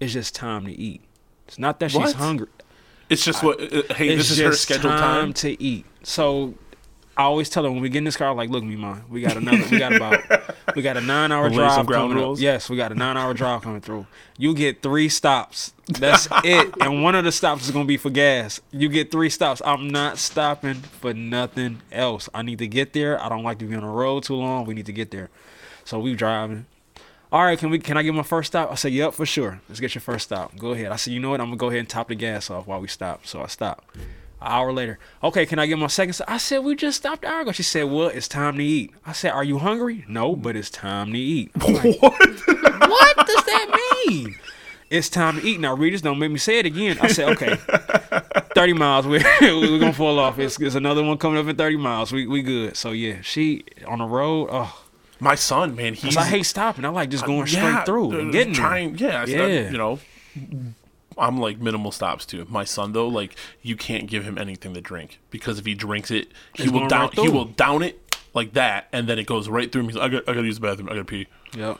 It's just time to eat. It's not that she's hungry. It's just what. Uh, hey, this is her just scheduled time. to eat. So I always tell her when we get in this car, like, look, me, man, we got another, we got about, we got a nine hour We'll drive coming. rules. Yes, we got a nine hour drive coming through. You get three stops. That's it. And one of the stops is gonna be for gas. You get three stops. I'm not stopping for nothing else. I need to get there. I don't like to be on the road too long. We need to get there. So we driving. All right, can we? Can I get my first stop? I said, "Yep, for sure. Let's get your first stop. Go ahead." I said, "You know what? I'm gonna go ahead and top the gas off while we stop." So I stopped. An hour later, okay, can I get my second? I said, "We just stopped an hour ago." She said, "Well, it's time to eat." I said, "Are you hungry?" No, but it's time to eat. Like, What? what does that mean? It's time to eat. Now, Regis, don't make me say it again. I said, okay, 30 miles. We're, we're going to fall off. It's, it's another one coming up in 30 miles. We we good. So, yeah, she on the road. Oh, My son, man, he's I hate stopping. I like just going straight yeah, through uh, and getting there. Yeah, Yeah. yeah. You know, I'm like minimal stops too. My son though, like you can't give him anything to drink because if he drinks it, he It's will going down. right he through. will down it like that, and then it goes right through him. He's like, I got, I got to use the bathroom. I got to pee. Yep.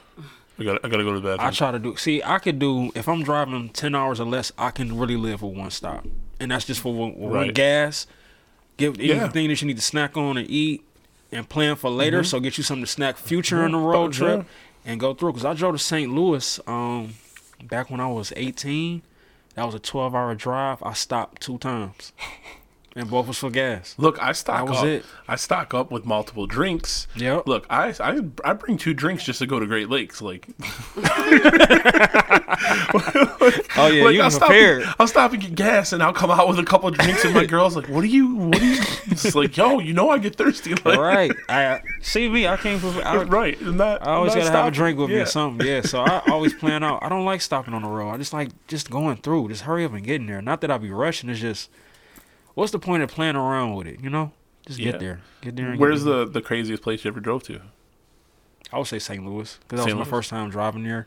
I gotta, I got to go to the bathroom. I try to do. See, I could do if I'm driving 10 hours or less. I can really live with one stop, and that's just for one, one Right. gas. Give Yeah. anything that you need to snack on and eat, and plan for later. So get you something to snack future in the road Oh, yeah. trip, and go through. Cause I drove to St. Louis, um, back when I was 18. That was a 12 hour drive. I stopped two times, and both was for gas. Look, I stock That was up. it. I stock up with multiple drinks. Yeah. Look, I, I I bring two drinks just to go to Great Lakes. Like, Oh yeah, like you I'll was stop, prepared. I'll stop and get gas, and I'll come out with a couple of drinks, and my girl's like, "What are you? What are you?" It's like, "Yo, you know I get thirsty." Like, right. I see me. I came from. I, right. And that, I always gotta have a drink with me or something. Yeah, so I always plan out. I don't like stopping on the road. I just like just going through. Just hurry up and getting there. Not that I be rushing. It's just, what's the point of playing around with it? You know, just Yeah. get there. Get there. And Where's get there. the the craziest place you ever drove to? I would say St. Louis because that was St. my first time driving there,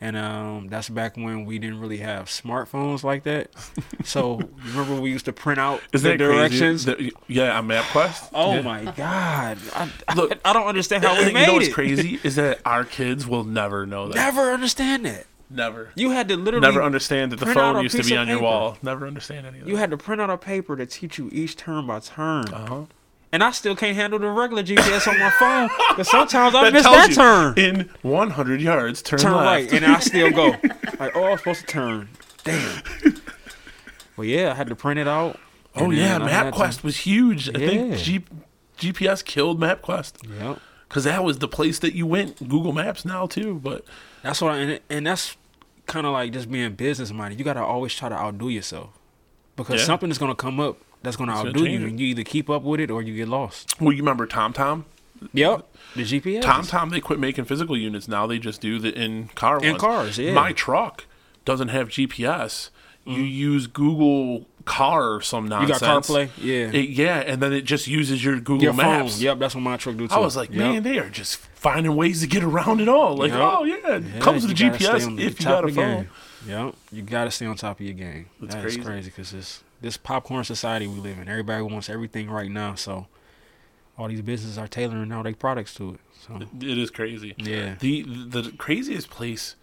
and um, that's back when we didn't really have smartphones like that. So remember we used to print out Is the that directions. The- yeah, on MapQuest. Oh Yeah. my god! I, Look, I, I don't understand how we made it. you know what's it. crazy is that our kids will never know that. Never understand that. Never. You had to literally Never understand that the phone used to be on your wall. Never understand any of that. You had to print out a paper to teach you each turn by turn. uh-huh. And I still can't handle the regular GPS on my phone. Because sometimes I That miss that turn. In 100 yards, turn, turn right. And I still go. Like, oh, I'm supposed to turn. Damn. Well, yeah, I had to print it out. oh yeah, then I to- MapQuest was huge. I think G- GPS killed MapQuest Yeah. because that was the place that you went. Google Maps now too, but That's what I, and, and that's kind of like just being business minded. You got to always try to outdo yourself. Because Yeah. something is going to come up that's going to gonna outdo you. it. And you either keep up with it or you get lost. well, you remember TomTom? Yep. The GPS. TomTom, they quit making physical units. Now they just do the in car In ones. cars, yeah. My truck doesn't have GPS. You Mm. use Google Car or some nonsense. You got CarPlay? Yeah. It- yeah, and then it just uses your Google Your phone. Maps. Yep, that's what my truck do too. I was like, Yep. man, they are just finding ways to get around it all. Like, Yep. oh yeah, it Yeah, comes with the GPS on if you got a phone. Yep, you gotta stay on top of your game. That's That's crazy. crazy because this this popcorn society we live in, everybody wants everything right now. So all these businesses are tailoring all their products to it. So It is crazy. yeah, The the craziest place.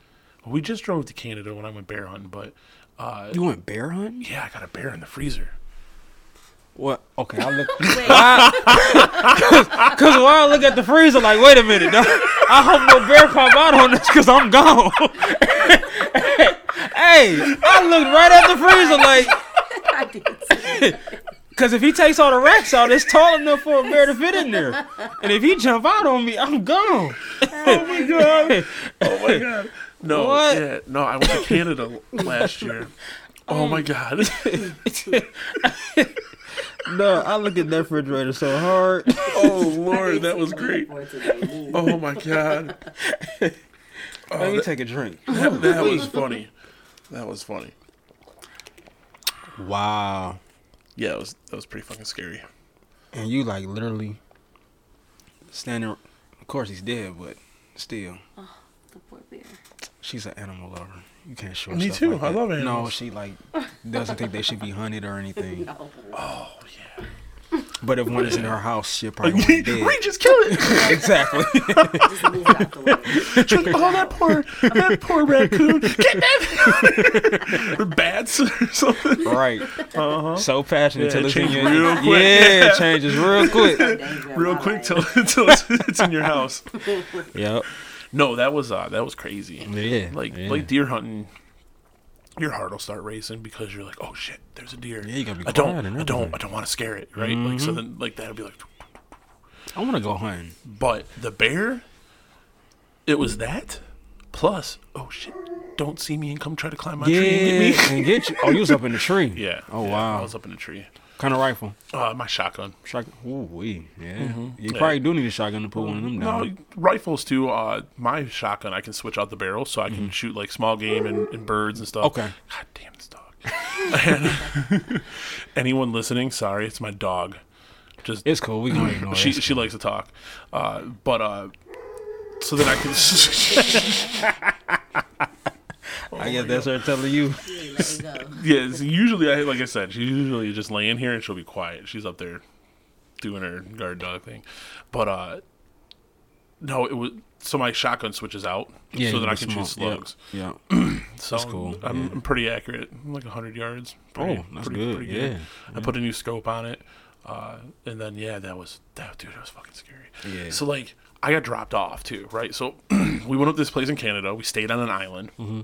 We just drove to Canada when I went bear hunting, but uh, you went bear hunting? yeah, I got a bear in the freezer. What? Okay, I look Wait, because while I look at the freezer, like, wait a minute, dog. I hope no bear pop out on this because I'm gone. hey, I looked right at the freezer, like. I did. Cause if he takes all the racks out, it's tall enough for a bear to fit in there. And if he jump out on me, I'm gone. Oh my god! Oh my god! No, What? yeah, no. I went to Canada last year. Oh my god! no, I look at that refrigerator so hard. Oh lord, that was great. Oh my god! Oh, Let me take a drink. That, that was funny. That was funny. Wow. Yeah, it was that was pretty fucking scary. And you like literally standing. Of course he's dead, but still. Oh, the poor bear. She's an animal lover. You can't show. Me stuff too. like I that. love No, she like doesn't think they should be hunted or anything. No. Oh yeah. But if one is in her house, she'll probably want dead. we just killed it. exactly. Just move it out the way. She's like, oh, that poor, that poor raccoon. Get that or bats or something. right. Uh-huh. So passionate Yeah, until it it's in your real quick. Yeah, it changes real quick. Real quick life. till until it's, it's in your house. Yep. No, that was uh, that was crazy. Yeah. Like yeah. like deer hunting. Your heart will start racing because you're like, oh shit, there's a deer. Yeah, you gotta be I don't, I don't. I don't want to scare it, right? Like so, Mhm. then like that'll be like, I want to go hunting. but the bear, it was that, plus, oh shit, don't see me and come try to climb my yeah, tree and get me. and get you. Oh, you was up in the tree. Yeah. Oh yeah, wow. I was up in the tree. Kind of rifle. Uh, my shotgun. Shot. Ooh wee. Yeah. You Mm-hmm. Yeah. probably do need a shotgun to put one of them down. No, rifles too. Uh, my shotgun, I can switch out the barrel, so I can shoot like small game and, and birds and stuff. Mm-hmm. Okay. God damn this dog. anyone listening, sorry, it's my dog. Just It's cool. We can ignore she she likes to talk, uh, but uh, so then I can. I guess that's her telling you. Yeah, let it go. yeah, so usually I like I said, she's usually just laying here and she'll be quiet. She's up there doing her guard dog thing, but uh, no, it was so my shotgun switches out Yeah. so that I can smoke. shoot slugs. Yeah. yeah. So That's cool, I'm, yeah. I'm pretty accurate. I'm like 100 yards. Pretty, Oh, that's pretty- good. pretty yeah. I put a new scope on it, uh, and then yeah, that was that dude. That was fucking scary. Yeah. So like, I got dropped off too, right? So we went up this place in Canada. We stayed on an island. Mm-hmm.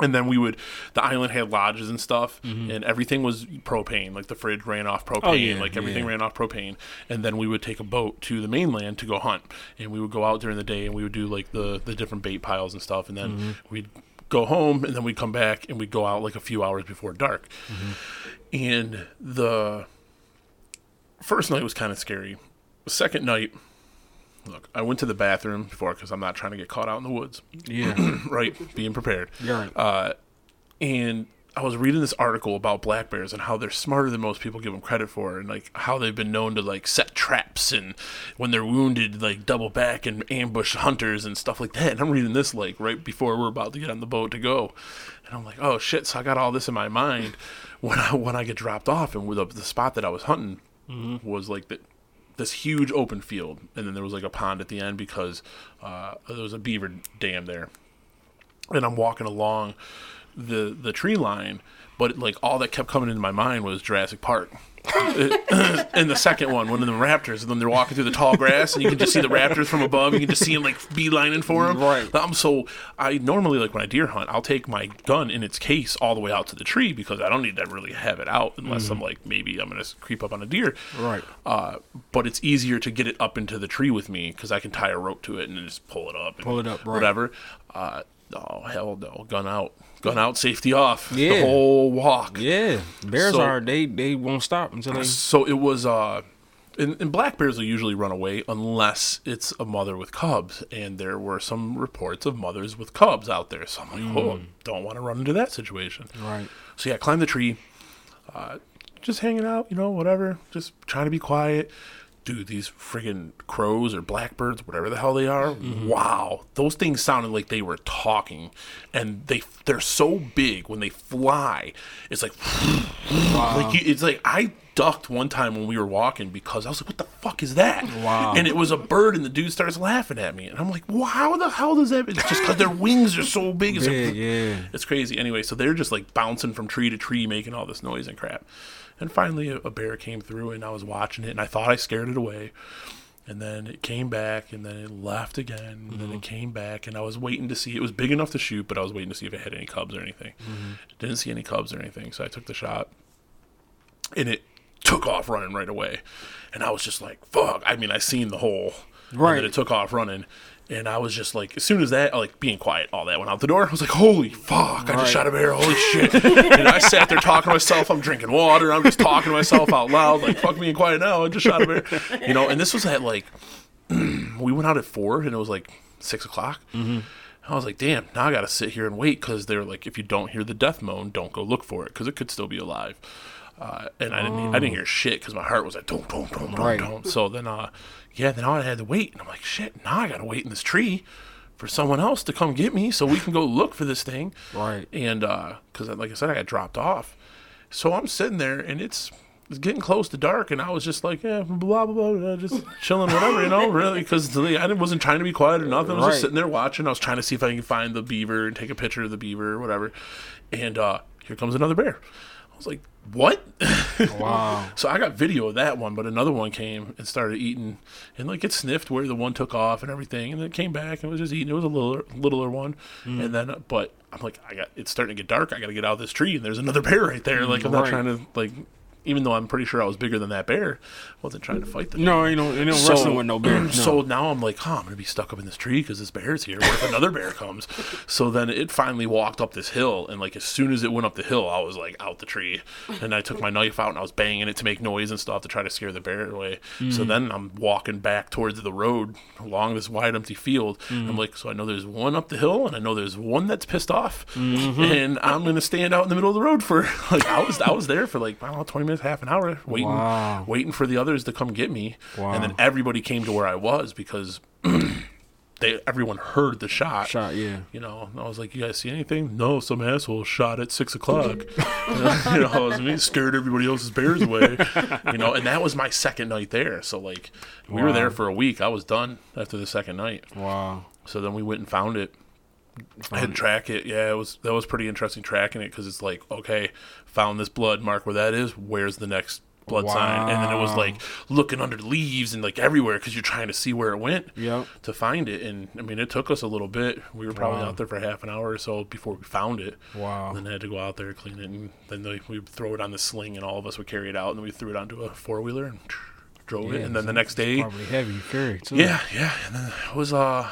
And then we would, the island had lodges and stuff, Mm-hmm. and everything was propane. Like the fridge ran off propane, Oh, yeah, like everything yeah. ran off propane. And then we would take a boat to the mainland to go hunt, and we would go out during the day and we would do like the the different bait piles and stuff, and then Mm-hmm. we'd go home and then we'd come back and we'd go out like a few hours before dark. Mm-hmm. And the first night was kind of scary. The second night, look, I went to the bathroom before because I'm not trying to get caught out in the woods, Yeah. right? Being prepared. Right. Uh, and I was reading this article about black bears and how they're smarter than most people give them credit for, and like how they've been known to like set traps and when they're wounded, like double back and ambush hunters and stuff like that. And I'm reading this like right before we're about to get on the boat to go, and I'm like, oh shit! So I got all this in my mind when I when I get dropped off, and with the, the spot that I was hunting was like the this huge open field, and then there was like a pond at the end because uh, there was a beaver dam there and I'm walking along the the tree line, but like all that kept coming into my mind was Jurassic Park. and the second one, one of the raptors, and then they're walking through the tall grass, and you can just see the raptors from above. You can just see them like beelining for them. Right. I'm so I normally like when I deer hunt, I'll take my gun in its case all the way out to the tree because I don't need to really have it out unless I'm like maybe I'm gonna creep up on a deer. Right. Uh, but it's easier to get it up into the tree with me because I can tie a rope to it and then just pull it up. And Pull it up, right. Whatever. Uh, oh hell no! Gun out. Gun out. Safety off. Yeah. The whole walk. Yeah. Bears So- are they they won't stop until they So it was. Uh, and, and black bears will usually run away unless it's a mother with cubs, and there were some reports of mothers with cubs out there. So I'm like, oh, Mm. don't want to run into that situation. Right. So yeah, climb the tree, uh, just hanging out, you know, whatever, just trying to be quiet. Dude, these friggin' crows or blackbirds, whatever the hell they are, wow, those things sounded like they were talking, and they they're so big when they fly. It's like, like you, it's like I ducked one time when we were walking because I was like, what the fuck is that? Wow. And it was a bird, and the dude starts laughing at me, and I'm like, wow, how the hell does that? It's just because their wings are so big. It's like, yeah. it's crazy. Anyway, so they're just like bouncing from tree to tree, making all this noise and crap. And finally, a, a bear came through, and I was watching it, and I thought I scared it away. And then it came back, and then it left again, and then it mm-hmm. came back, and I was waiting to see. It was big enough to shoot, but I was waiting to see if it had any cubs or anything. Mm-hmm. Didn't see any cubs or anything, so I took the shot, and it took off running right away. And I was just like, "Fuck!" I mean, I seen the hole, Right. And it took off running, and I was just like, as soon as that, like being quiet, all that went out the door. I was like, "Holy fuck!" I Right. just shot a bear. Holy shit! and I sat there talking to myself. I'm drinking water. I'm just talking to myself out loud, like, "Fuck being quiet now." I just shot a bear, you know. And this was at like, we went out at four, and it was like six o'clock. Mm-hmm. I was like, "Damn!" Now I got to sit here and wait because they're like, if you don't hear the death moan, don't go look for it because it could still be alive. Uh, and I didn't, I didn't hear shit because my heart was like, don't, don't, don't, don't, Right. don't. So then, uh, yeah, then I had to wait, and I'm like, shit, now I gotta wait in this tree for someone else to come get me so we can go look for this thing. Right. And because, like I said, I got dropped off. So I'm sitting there and it's, it's getting close to dark. And I was just like, yeah, blah, blah, blah, blah just chilling, whatever, you know, really. Because I wasn't trying to be quiet or nothing. I was Right. just sitting there watching. I was trying to see if I can find the beaver and take a picture of the beaver or whatever. And uh, here comes another bear. I was like, what? Wow. So I got video of that one, but another one came and started eating, and like it sniffed where the one took off and everything, and then it came back and was just eating. It was a littler, littler one, Mm. and then but I'm like, I got it's starting to get dark. I got to get out of this tree, and there's another bear right there. Like I'm not trying to like, even though I'm pretty sure I was bigger than that bear, I wasn't trying to fight the No, you know, you know, so, wrestling with no bear. No. So now I'm like, huh, I'm gonna be stuck up in this tree because this bear's here. What if another bear comes? So then it finally walked up this hill, and like as soon as it went up the hill, I was like out the tree, and I took my knife out and I was banging it to make noise and stuff to try to scare the bear away. So mm. then I'm walking back towards the road along this wide empty field. Mm. I'm like, so I know there's one up the hill, and I know there's one that's pissed off, mm-hmm. and I'm gonna stand out in the middle of the road for like I was I was there for like I don't know 20 minutes, half an hour, waiting Wow. waiting for the others to come get me, Wow. and then everybody came to where I was because they everyone heard the shot. shot. Yeah. You know, and I was like, "You guys see anything?" No, some asshole shot at six o'clock. you know, I was me scared everybody else's bears away. you know, and that was my second night there. So like, we were there for a week. I was done after the second night. Wow. So then we went and found it. To track it. Yeah, it was that was pretty interesting tracking it because it's like, okay, found this blood mark where that is. Where's the next blood sign? And then it was like looking under leaves and like everywhere because you're trying to see where it went Yep. to find it. And I mean, it took us a little bit. We were probably Wow. out there for half an hour or so before we found it. Wow. And then I had to go out there clean it, and then they, we throw it on the sling, and all of us would carry it out, and then we threw it onto a four wheeler and drove it. And then the next day, Probably heavy carry too. yeah, yeah, and then it was uh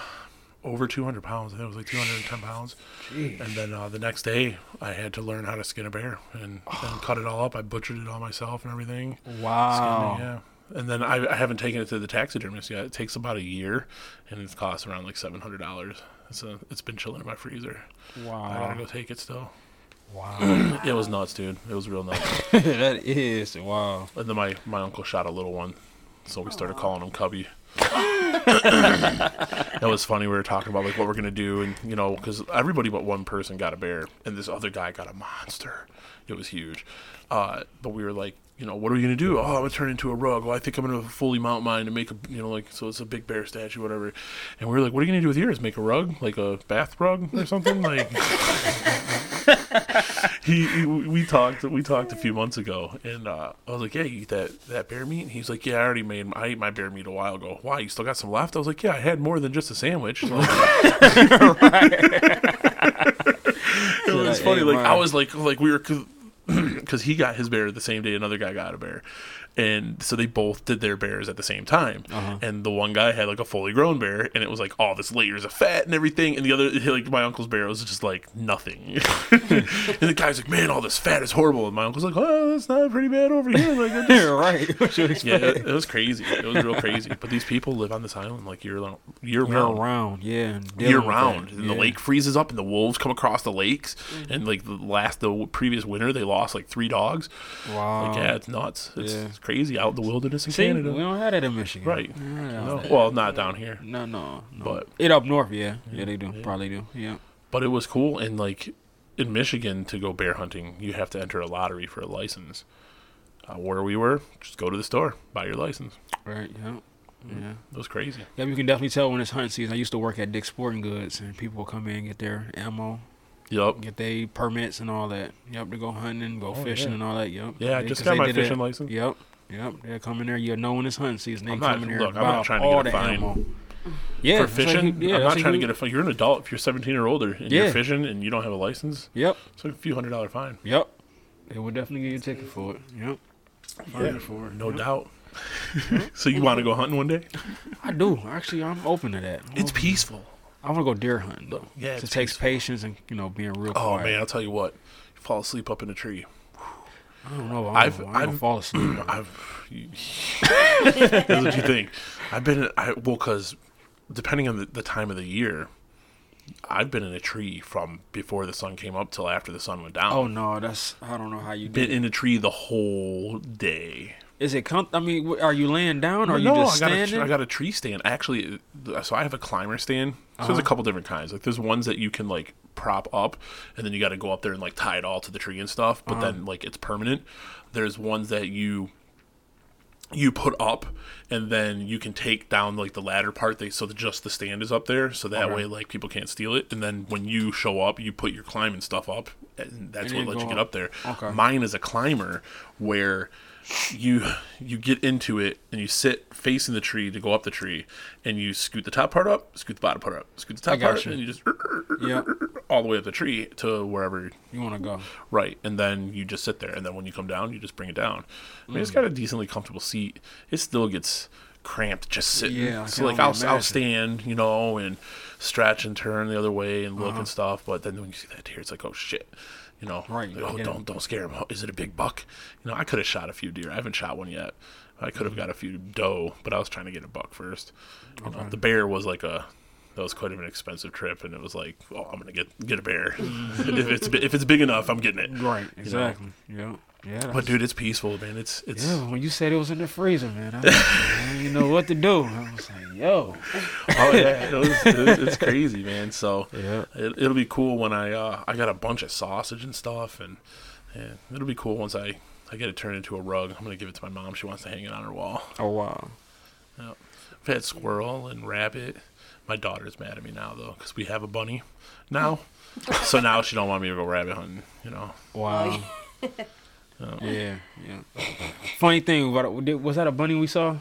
over 200 pounds. I think it was like 210 pounds. Jeez. And then uh, the next day, I had to learn how to skin a bear and, and cut it all up. I butchered it all myself and everything. Wow. It, yeah. And then I, I haven't taken it to the taxidermist yet. It takes about a year, and it costs around like seven hundred dollars. It's a, it's been chilling in my freezer. Wow. I gotta go take it still. Wow. It was nuts, dude. It was real nuts. that is wow. and then my my uncle shot a little one, so we started calling him Cubby. that was funny. We were talking about like what we're gonna do, and you know, because everybody but one person got a bear, and this other guy got a monster. It was huge. Uh, but we were like, you know, what are we gonna do? Oh, I'm gonna turn into a rug. Well, I think I'm gonna fully mount mine and make a, you know, like so it's a big bear statue, whatever. And we were like, what are you gonna do with yours? Make a rug, like a bath rug or something, like. he, he we talked we talked a few months ago and uh, I was like, Yeah, you eat that, that bear meat? And he's like, Yeah, I already made I ate my bear meat a while ago. Why, you still got some left? I was like, Yeah, I had more than just a sandwich. it was Like, funny, hey, like I was like like we were because he got his bear the same day another guy got a bear. And so they both did their bears at the same time. Uh-huh. And the one guy had like a fully grown bear, and it was like all this layers of fat and everything. And the other, like my uncle's bear, was just like nothing. and the guy's like, "Man, all this fat is horrible." And my uncle's like, "Oh, that's not pretty bad over here." Like, just- Yeah, right. What you yeah, it, it was crazy. It was real crazy. But these people live on this island like year long, year Year round round, yeah. year round, and the lake freezes up, and the wolves come across the lakes. And like the last, the previous winter, they lost like three dogs. Wow. Like yeah, it's nuts. It's, Yeah. it's crazy out in the wilderness in See, Canada. we don't have that in Michigan. Right. No, well, not down here, No, no, no. But- it up north, yeah, yeah, they do, probably do, yeah. but it was cool. And like in Michigan, to go bear hunting, you have to enter a lottery for a license. Uh, where we were, just go to the store, buy your license. Right, yeah, yeah. It was crazy. Yeah, you can definitely tell when it's hunting season. I used to work at Dick's Sporting Goods, and people will come in and get their ammo, Yep. get their permits and all that. Yep, to go hunting, go Oh, fishing yeah. and all that. Yep. Yeah, I just got my fishing license. Yep, yep. They're coming there. You know when it's hunting season, they I'm not- come in there. look, and I'm not trying to all get a the fine. ammo. Yeah, for that's like fishing, yeah, I'm that's not like trying to get a fine. You're an adult. If you're 17 or older and Yeah. you're fishing and you don't have a license, Yep, it's like a few hundred dollar fine. yep. They will definitely give you a ticket for it. Yep. Yeah, for it. no Yep. doubt. so you want to go hunting one day? I do. Actually, I'm open to that. I'm It's peaceful. I want to go deer hunting though. Yeah, it takes peaceful. patience and you know being real Oh quiet. man, I'll tell you what. You fall asleep up in a tree. I don't know. I I've- I I've- fall asleep. I've. That's what you think. I've been. I well, because depending on the, the time of the year, I've been in a tree from before the sun came up till after the sun went down. oh no, that's I don't know how you do. been in a tree the whole day. Is it? Com- I mean, are you laying down or are you just I got, standing? a, I got a tree stand. Actually, so I have a climber stand. So there's a Uh-huh. couple different kinds. Like there's ones that you can like prop up, and then you got to go up there and like tie it all to the tree and stuff. But Uh-huh. then like it's permanent. There's ones that you you put up, and then you can take down like the ladder part. They so that just the stand is up there, so that Okay. way like people can't steal it. And then when you show up, you put your climbing stuff up, and that's And what lets you get up. up there. Okay. Mine is a climber where you you get into it and you sit facing the tree to go up the tree and you scoot the top part up, scoot the bottom part up, scoot the top part, you. and you just yeah, all the way up the tree to wherever you want to go? right, and then you just sit there, and then when you come down, you just bring it down. I mean, Mm. it's got a decently comfortable seat. It still gets cramped just sitting. Yeah, so like I'll I'll stand, you know, and stretch and turn the other way and look Uh-huh. and stuff. But then when you see that deer, it's like, oh shit. You know, Right, like, oh, don't don't scare him. Oh, Is it a big buck? You know, I could have shot a few deer. I haven't shot one yet. I could have mm-hmm. got a few doe, but I was trying to get a buck first. You know, the bear was like a that was quite an expensive trip, and it was like, oh, I'm gonna get get a bear. Mm-hmm. if it's if it's big enough, I'm getting it. Right, exactly. Yeah, yeah. But dude, it's peaceful, man. It's it's yeah, when you said it was in the freezer, man, I, I didn't know what to do. I was like, yo. oh yeah, it was, it was- it's crazy, man. So Yeah. it, it'll be cool when I uh, I got a bunch of sausage and stuff, and yeah, it'll be cool once I I get it turned into a rug. I'm gonna give it to my mom. She wants to hang it on her wall. Oh wow. I've had squirrel and rabbit. My daughter's mad at me now though because we have a bunny now. so now she don't want me to go rabbit hunting. You know. Wow. yeah, yeah. Funny thing about it, was that a bunny we saw?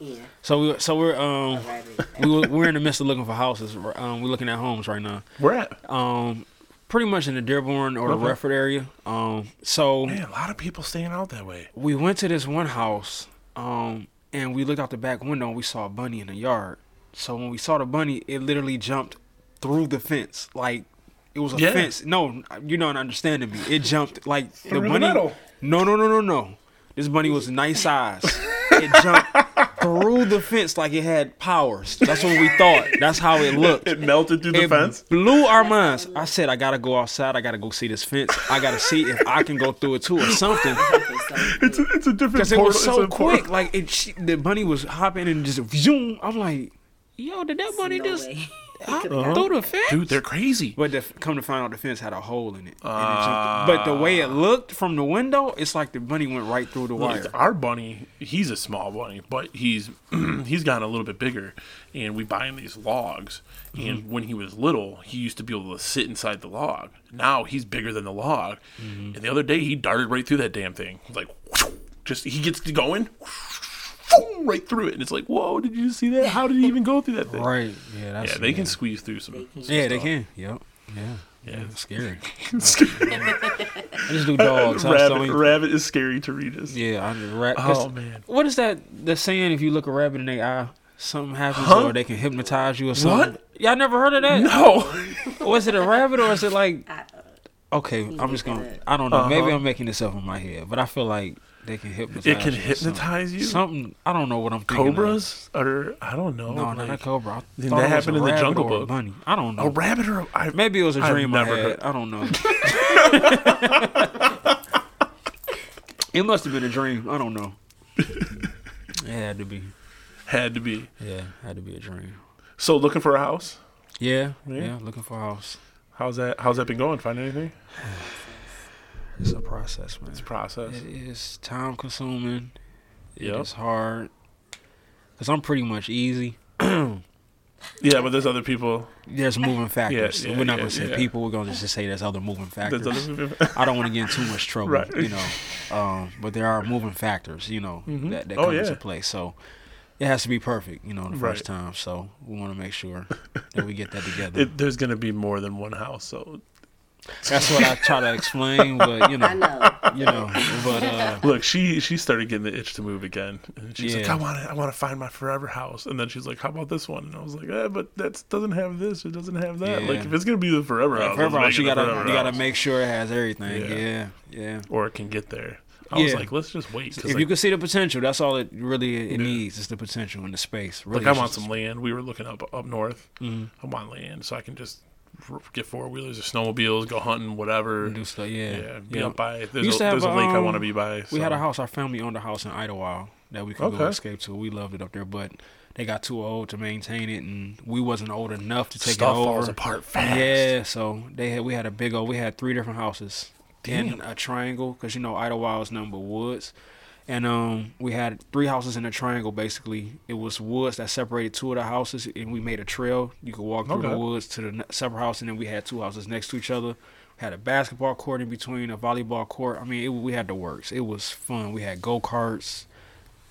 Yeah. So we so we're um A we were, we're in the midst of looking for houses. Um, we're looking at homes right now. Where at? Um, pretty much in the Dearborn or the Okay. Redford area. Um, so Man, a lot of people staying out that way. we went to this one house. Um, and we looked out the back window and we saw a bunny in the yard. So when we saw the bunny, it literally jumped through the fence. Like it was a Yeah. fence. No, you're not understanding me. It jumped like the the bunny. metal. No, no, no, no, no. This bunny was nice size. It jumped through the fence like it had powers. That's what we thought. That's how it looked. It melted through the It fence. blew our minds. I said, I gotta go outside. I gotta go see this fence. I gotta see if I can go through it too or something. It's a, it's a different Because it was so a portal. quick. Like it, she, the bunny was hopping and just zoom. I'm like, yo, did that bunny no just way. Hop Uh-huh. through the fence? Dude, they're crazy. But the, come to find out, the fence had a hole in it. and it but the way it looked from the window, it's like the bunny went right through the wire. Look, our bunny, he's a small bunny, but he's he's gotten a little bit bigger, and we buy him these logs. Mm-hmm. And when he was little, he used to be able to sit inside the log. Now he's bigger than the log. Mm-hmm. And the other day, he darted right through that damn thing. Like, just he gets to going right through it, and it's like, whoa! Did you see that? How did he even go through that thing? Right. Yeah, that's Yeah, they can squeeze through some. some Yeah, they can. Yep. Yeah. Yeah, Yeah, it's scary. I just do dogs. That's the rabbit, only- rabbit is scary to read us. Yeah, I just ra- Oh 'cause man. What is that? The saying if you look a rabbit in their eye, something happens, Huh? or they can hypnotize you, or something. What? Y'all never heard of that? No. Was it a rabbit, or is it like? Okay, I'm just gonna. I don't know. Maybe Uh-huh. I'm making this up in my head, but I feel like they can hypnotize. It can you hypnotize you. Something I don't know what I'm thinking. of. Cobras or I don't know. No, not a cobra. That happened in the Jungle Book. bunny. I don't know. A rabbit or I, Maybe it was a dream I had. I don't know. it must have been a dream. I don't know. it had to be. had to be. Yeah, had to be a dream. So looking for a house. Yeah, Yeah. yeah, looking for a house. How's that? How's that been going? Find anything? It's a process, man. It's a process. It is time consuming. It is hard. Cause I'm pretty much easy. Yeah, but there's other people. There's moving factors. yeah, we're not yeah, gonna say yeah. people. We're gonna just say there's other moving factors. There's other. I don't want to get in too much trouble, Right. you know. Um, but there are moving factors, you know, Mhm. that, that Oh, come yeah. into play. So it has to be perfect, you know, the Right. first time. So we want to make sure that we get that together. It, there's gonna be more than one house, so That's what I try to explain, but you I know, know. you know, but uh, look, she she started getting the itch to move again, and she's like, I want to I want to find my forever house, and then she's like, How about this one? And I was like, eh, but that doesn't have this, it doesn't have that. Like if it's gonna be the forever house, forever let's house, you gotta forever you gotta house. make sure it has everything. Yeah. Yeah, yeah. or it can get there. I was like, let's just wait." If like, you can see the potential, that's all it really it Yeah. needs is the potential and the space. Really, like I want just- some land. We were looking up up north. Mhm. I want land so I can just r- get four wheelers or snowmobiles, go hunting, whatever. Do stuff, yeah. Yeah, be yeah. up by. There's, a, have there's a lake I um, want to be by. We had a house. Our family owned a house in Idlewild that we could go escape to. We loved it up there, but they got too old to maintain it, and we wasn't old enough to take Stuff it over. falls apart fast. Yeah, so they had we had a big old. We had three different houses in a triangle because you know Idlewild is nothing but woods, and um we had three houses in a triangle. Basically, it was woods that separated two of the houses, and we made a trail. You could walk through Okay. the woods to the separate house, and then we had two houses next to each other. We had a basketball court in between, a volleyball court. I mean, it, we had the works. It was fun. We had go karts.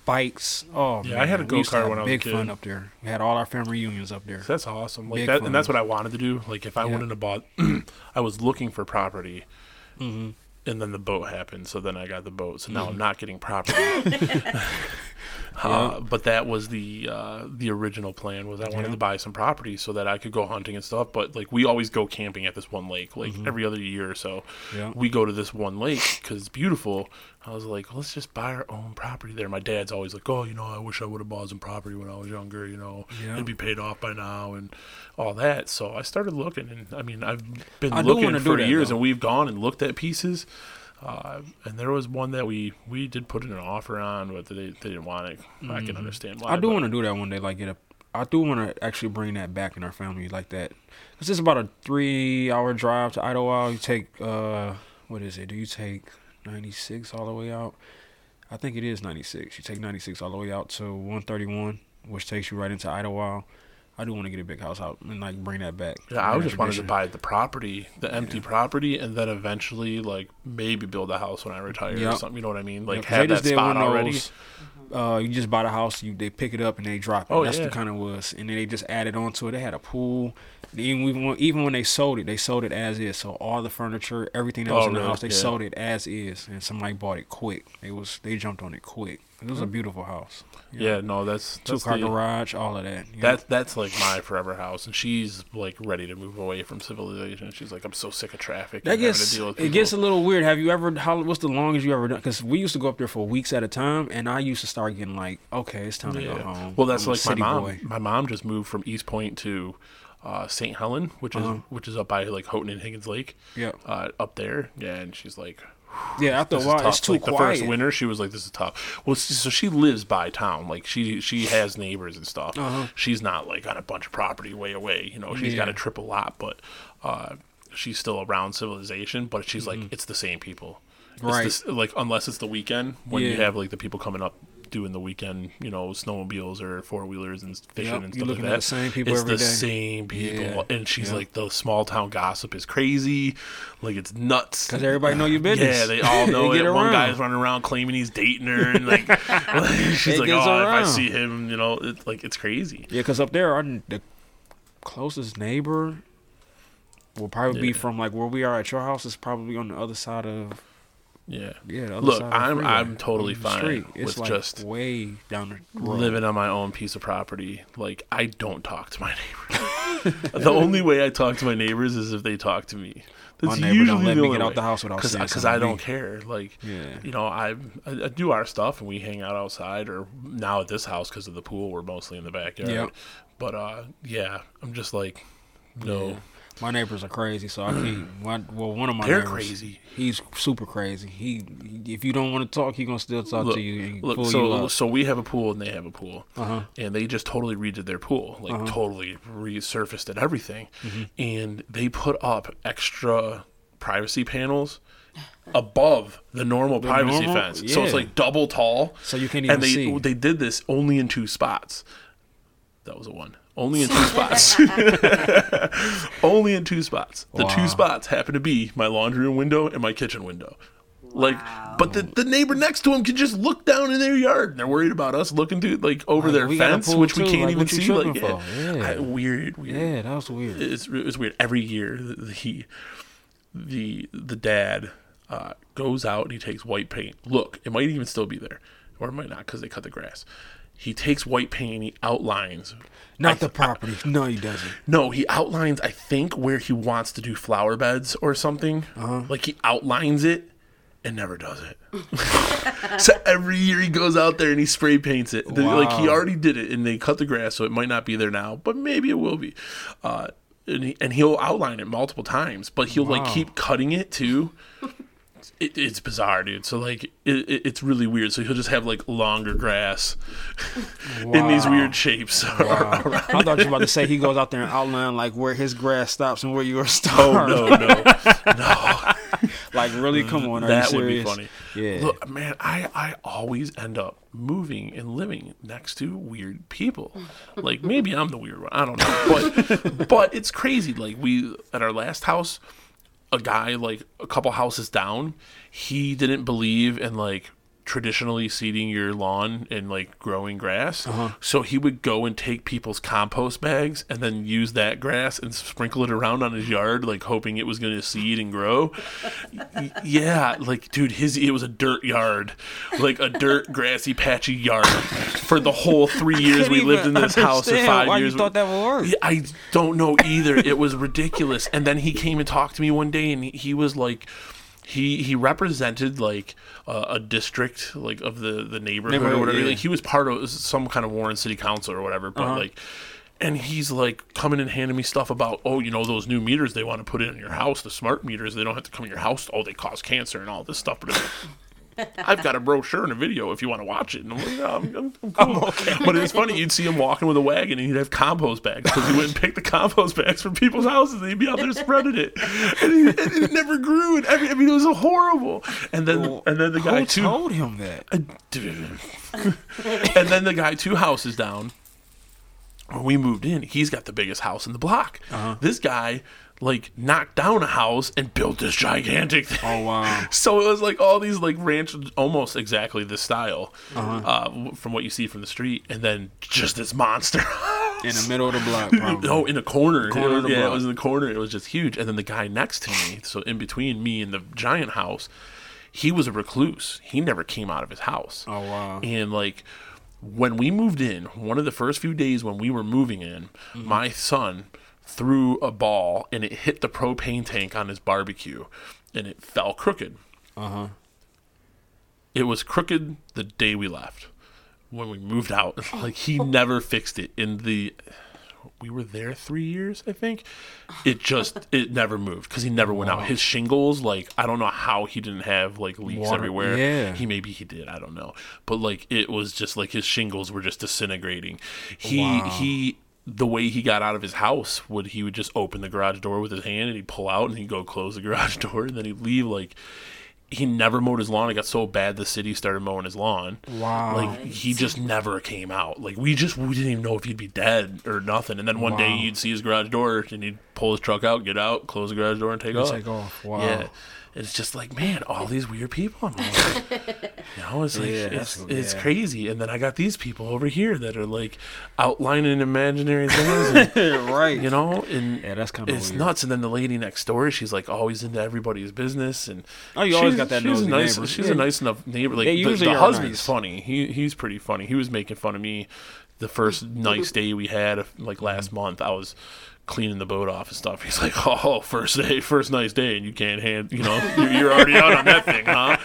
Bikes. Oh Yeah, man, I had a to go-kart when I was a big kid. fun up there. We had all our family reunions up there. So that's awesome. Like Big that, fun. and that's what I wanted to do. Like if I Yeah. wouldn't have bought, I was looking for property, hmm and then the boat happened. So then I got the boat. So now. I'm mm. not getting property. uh, but that was the uh, the original plan. Was I wanted Yeah. to buy some property so that I could go hunting and stuff. But like we always go camping at this one lake, like every other year or so. Mm-hmm. Yeah. We go to this one lake because it's beautiful. I was like, let's just buy our own property there. My dad's always like, oh, you know, I wish I would have bought some property when I was younger. You know, Yeah. it'd be paid off by now and all that. So I started looking, and I mean, I've been I looking for years, though. and we've gone and looked at pieces. Uh, and there was one that we we did put in an offer on, but they, they didn't want it. I can understand why. Mm-hmm. I do want to do that one day. Like get a, I do want to actually bring that back in our family like that. Cause it's about a three-hour drive to Idlewild. You take uh, what is it? Do you take ninety six all the way out? I think it is ninety six. You take ninety six all the way out to one thirty one, which takes you right into Idlewild. I do want to get a big house out and like bring that back. Yeah, I just wanted to buy the property, the empty property, and then eventually, like, maybe build a house when I retire or something. You know what I mean? Like, Yeah, 'cause have that spot already. those, Uh, you just buy the house, you they pick it up and they drop it. Oh, That's yeah. the kind of was, and then they just added onto it. They had a pool. Even when, even when they sold it, they sold it as is. So all the furniture, everything that was Oh, in the really? house, they Yeah. sold it as is, and somebody bought it quick. It was they jumped on it quick. It was a beautiful house. Yeah, no, that's two that's car the- garage, all of that. Yeah. That that's like my forever house, and she's like ready to move away from civilization. She's like, I'm so sick of traffic. That and having to gets it gets a little weird. Have you ever? How what's the longest you ever done? Because we used to go up there for weeks at a time, and I used to start getting like, okay, it's time to go home. Well, that's I'm like my mom. boy. My mom just moved from Eastpointe to uh, St. Helen, which is Uh-huh. which is up by like Houghton and Higgins Lake. Yeah, Uh, up there, yeah, and she's like, yeah. After a while, it's too like the first winter, she was like, "This is tough." Well, so she lives by town. Like she she has neighbors and stuff. Uh-huh. She's not like on a bunch of property way away. You know, she's got Yeah. a triple lot, but uh, she's still around civilization. But she's like, it's the same people. It's Mm-hmm. Right. this- like unless it's the weekend when you have like the people coming up doing the weekend, you know, snowmobiles or four wheelers and fishing Yep, and stuff like that. the same people it's every the day. same people, Yeah, and she's yeah. like, the small town gossip is crazy, like it's nuts. Because everybody know your business. Yeah, they all know They it. One around. guy's running around claiming he's dating her, and like, she's It like, "Oh, if I see him, you know, it's like it's crazy." Yeah, because up there, our, the closest neighbor will probably be from like where we are at your house is probably on the other side of Yeah, yeah. Look, side of the I'm- I'm totally fine street. It's with like just way down the road. living on my own piece of property. Like, I don't talk to my neighbors. the only way I talk to my neighbors is if they talk to me. My That's neighbor usually don't let the me get out way. the house without Cause, saying cause I don't care. Like, Yeah. you know, I, I I do our stuff and we hang out outside, or now at this house because of the pool, we're mostly in the backyard. Yep. But uh, yeah, I'm just like, no, Yeah. My neighbors are crazy, so I can't. One, well, one of my they're neighbors, crazy. He's super crazy. He, if you don't want to talk, he gonna still talk Look, to you and look, pull you so up. so we have a pool and they have a pool, Uh-huh. and they just totally redid their pool, like totally resurfaced and everything, Mm-hmm. and they put up extra privacy panels above the normal privacy normal? fence, so it's like double tall. So you can't even and they see. they did this only in two spots. That was a one. Only in two spots. only in two spots. The Wow. two spots happen to be my laundry room window and my kitchen window. Like, Wow. but the, the neighbor next to him can just look down in their yard, and they're worried about us looking to like over Like, their we got a fence, pool which we can't like, even see. Like, yeah. Yeah. I- weird, weird. yeah, that was weird. It's it's weird. Every year, the, the he, the the dad, uh, goes out and he takes white paint. Look, it might even still be there, or it might not because they cut the grass. He takes white paint and he outlines. Not I- the property. no, he doesn't. No, he outlines. I think where he wants to do flower beds or something. Uh-huh. Like he outlines it and never does it. so every year he goes out there and he spray paints it. The- Like he already did it, and they cut the grass, so it might not be there now, but maybe it will be. Uh, and, he, and he'll outline it multiple times, but he'll like keep cutting it too. It, it's bizarre, dude. So like, it, it, it's really weird. So he'll just have like longer grass in these weird shapes. Wow. I thought you were about to say he goes out there and outline like where his grass stops and where yours oh starts. no, no, no! Like really, come on, are that would be funny. Yeah. Look, man, I I always end up moving and living next to weird people. Like maybe I'm the weird one. I don't know, but but it's crazy. Like we at our last house, a guy like a couple houses down, he didn't believe in like traditionally seeding your lawn and like growing grass. Uh-huh. So he would go and take people's compost bags and then use that grass and sprinkle it around on his yard, like hoping it was going to seed and grow. Y- yeah, like dude, his it was a dirt yard, like a dirt grassy patchy yard for the whole three years we lived in this house. Or five why years. you thought that would work. I don't know either. It was ridiculous. And then he came and talked to me one day, and he, he was like, he he represented like uh, a district like of the the neighborhood, or whatever. yeah. Like he was part of some kind of Warren City Council or whatever. But Uh-huh. like. And he's like coming and handing me stuff about, oh, you know, those new meters they want to put in your house, the smart meters, they don't have to come in your house. Oh, they cause cancer and all this stuff. But it's- I've got a brochure and a video if you want to watch it. And I'm like, no, I'm, I'm, I'm cool. But it was funny. You'd see him walking with a wagon and he'd have compost bags because he went and picked the compost bags from people's houses and he'd be out there spreading it. And, he, and it never grew. And every, I mean, it was horrible. And then, and then the guy too. told him that? and then the guy two houses down when we moved in he's got the biggest house in the block Uh-huh. this guy like knocked down a house and built this gigantic thing Oh wow. so it was like all these like ranch almost exactly this style Uh-huh. uh, from what you see from the street and then just this monster In the middle of the block, probably. no in a corner, Corner was- the yeah it was in the corner it was just huge and then the guy next to me so in between me and the giant house he was a recluse he never came out of his house Oh wow. and like when we moved in, one of the first few days when we were moving in, Mm-hmm. my son threw a ball and it hit the propane tank on his barbecue and it fell crooked. Uh huh. It was crooked the day we left. When we moved out. Like he never fixed it in the we were there 3 years, I think. It just it never moved cuz he never went out. His shingles like I don't know how he didn't have like leaks Water- everywhere. yeah. He maybe he did, I don't know. But like it was just like his shingles were just disintegrating. He Wow. he the way he got out of his house would he would just open the garage door with his hand and he'd pull out and he'd go close the garage door and then he'd leave like he never mowed his lawn. It got so bad the city started mowing his lawn. Wow. Like he just never came out. Like we just we didn't even know if he'd be dead or nothing. And then one day you'd see his garage door and he'd pull his truck out, get out, close the garage door, and take off. Take off. Wow. Yeah. It's just like, man, all these weird people. I'm like, you know, it's like Yeah, it's, it's yeah. crazy. And then I got these people over here that are like outlining imaginary things, and, right. you know, and Yeah, that's kinda it's weird. nuts. And then the lady next door, she's like always into everybody's business, and Oh, you always she's- got that She's a nosy nice, neighbor. she's Yeah. a nice enough neighbor. Like They the, usually the are husband's nice. funny. He he's pretty funny. He was making fun of me the first nice day we had, uh, like last month. I was cleaning the boat off and stuff. He's like, "Oh, first day, first nice day, and you can't hand, you know, you're, you're already out on that thing, huh?"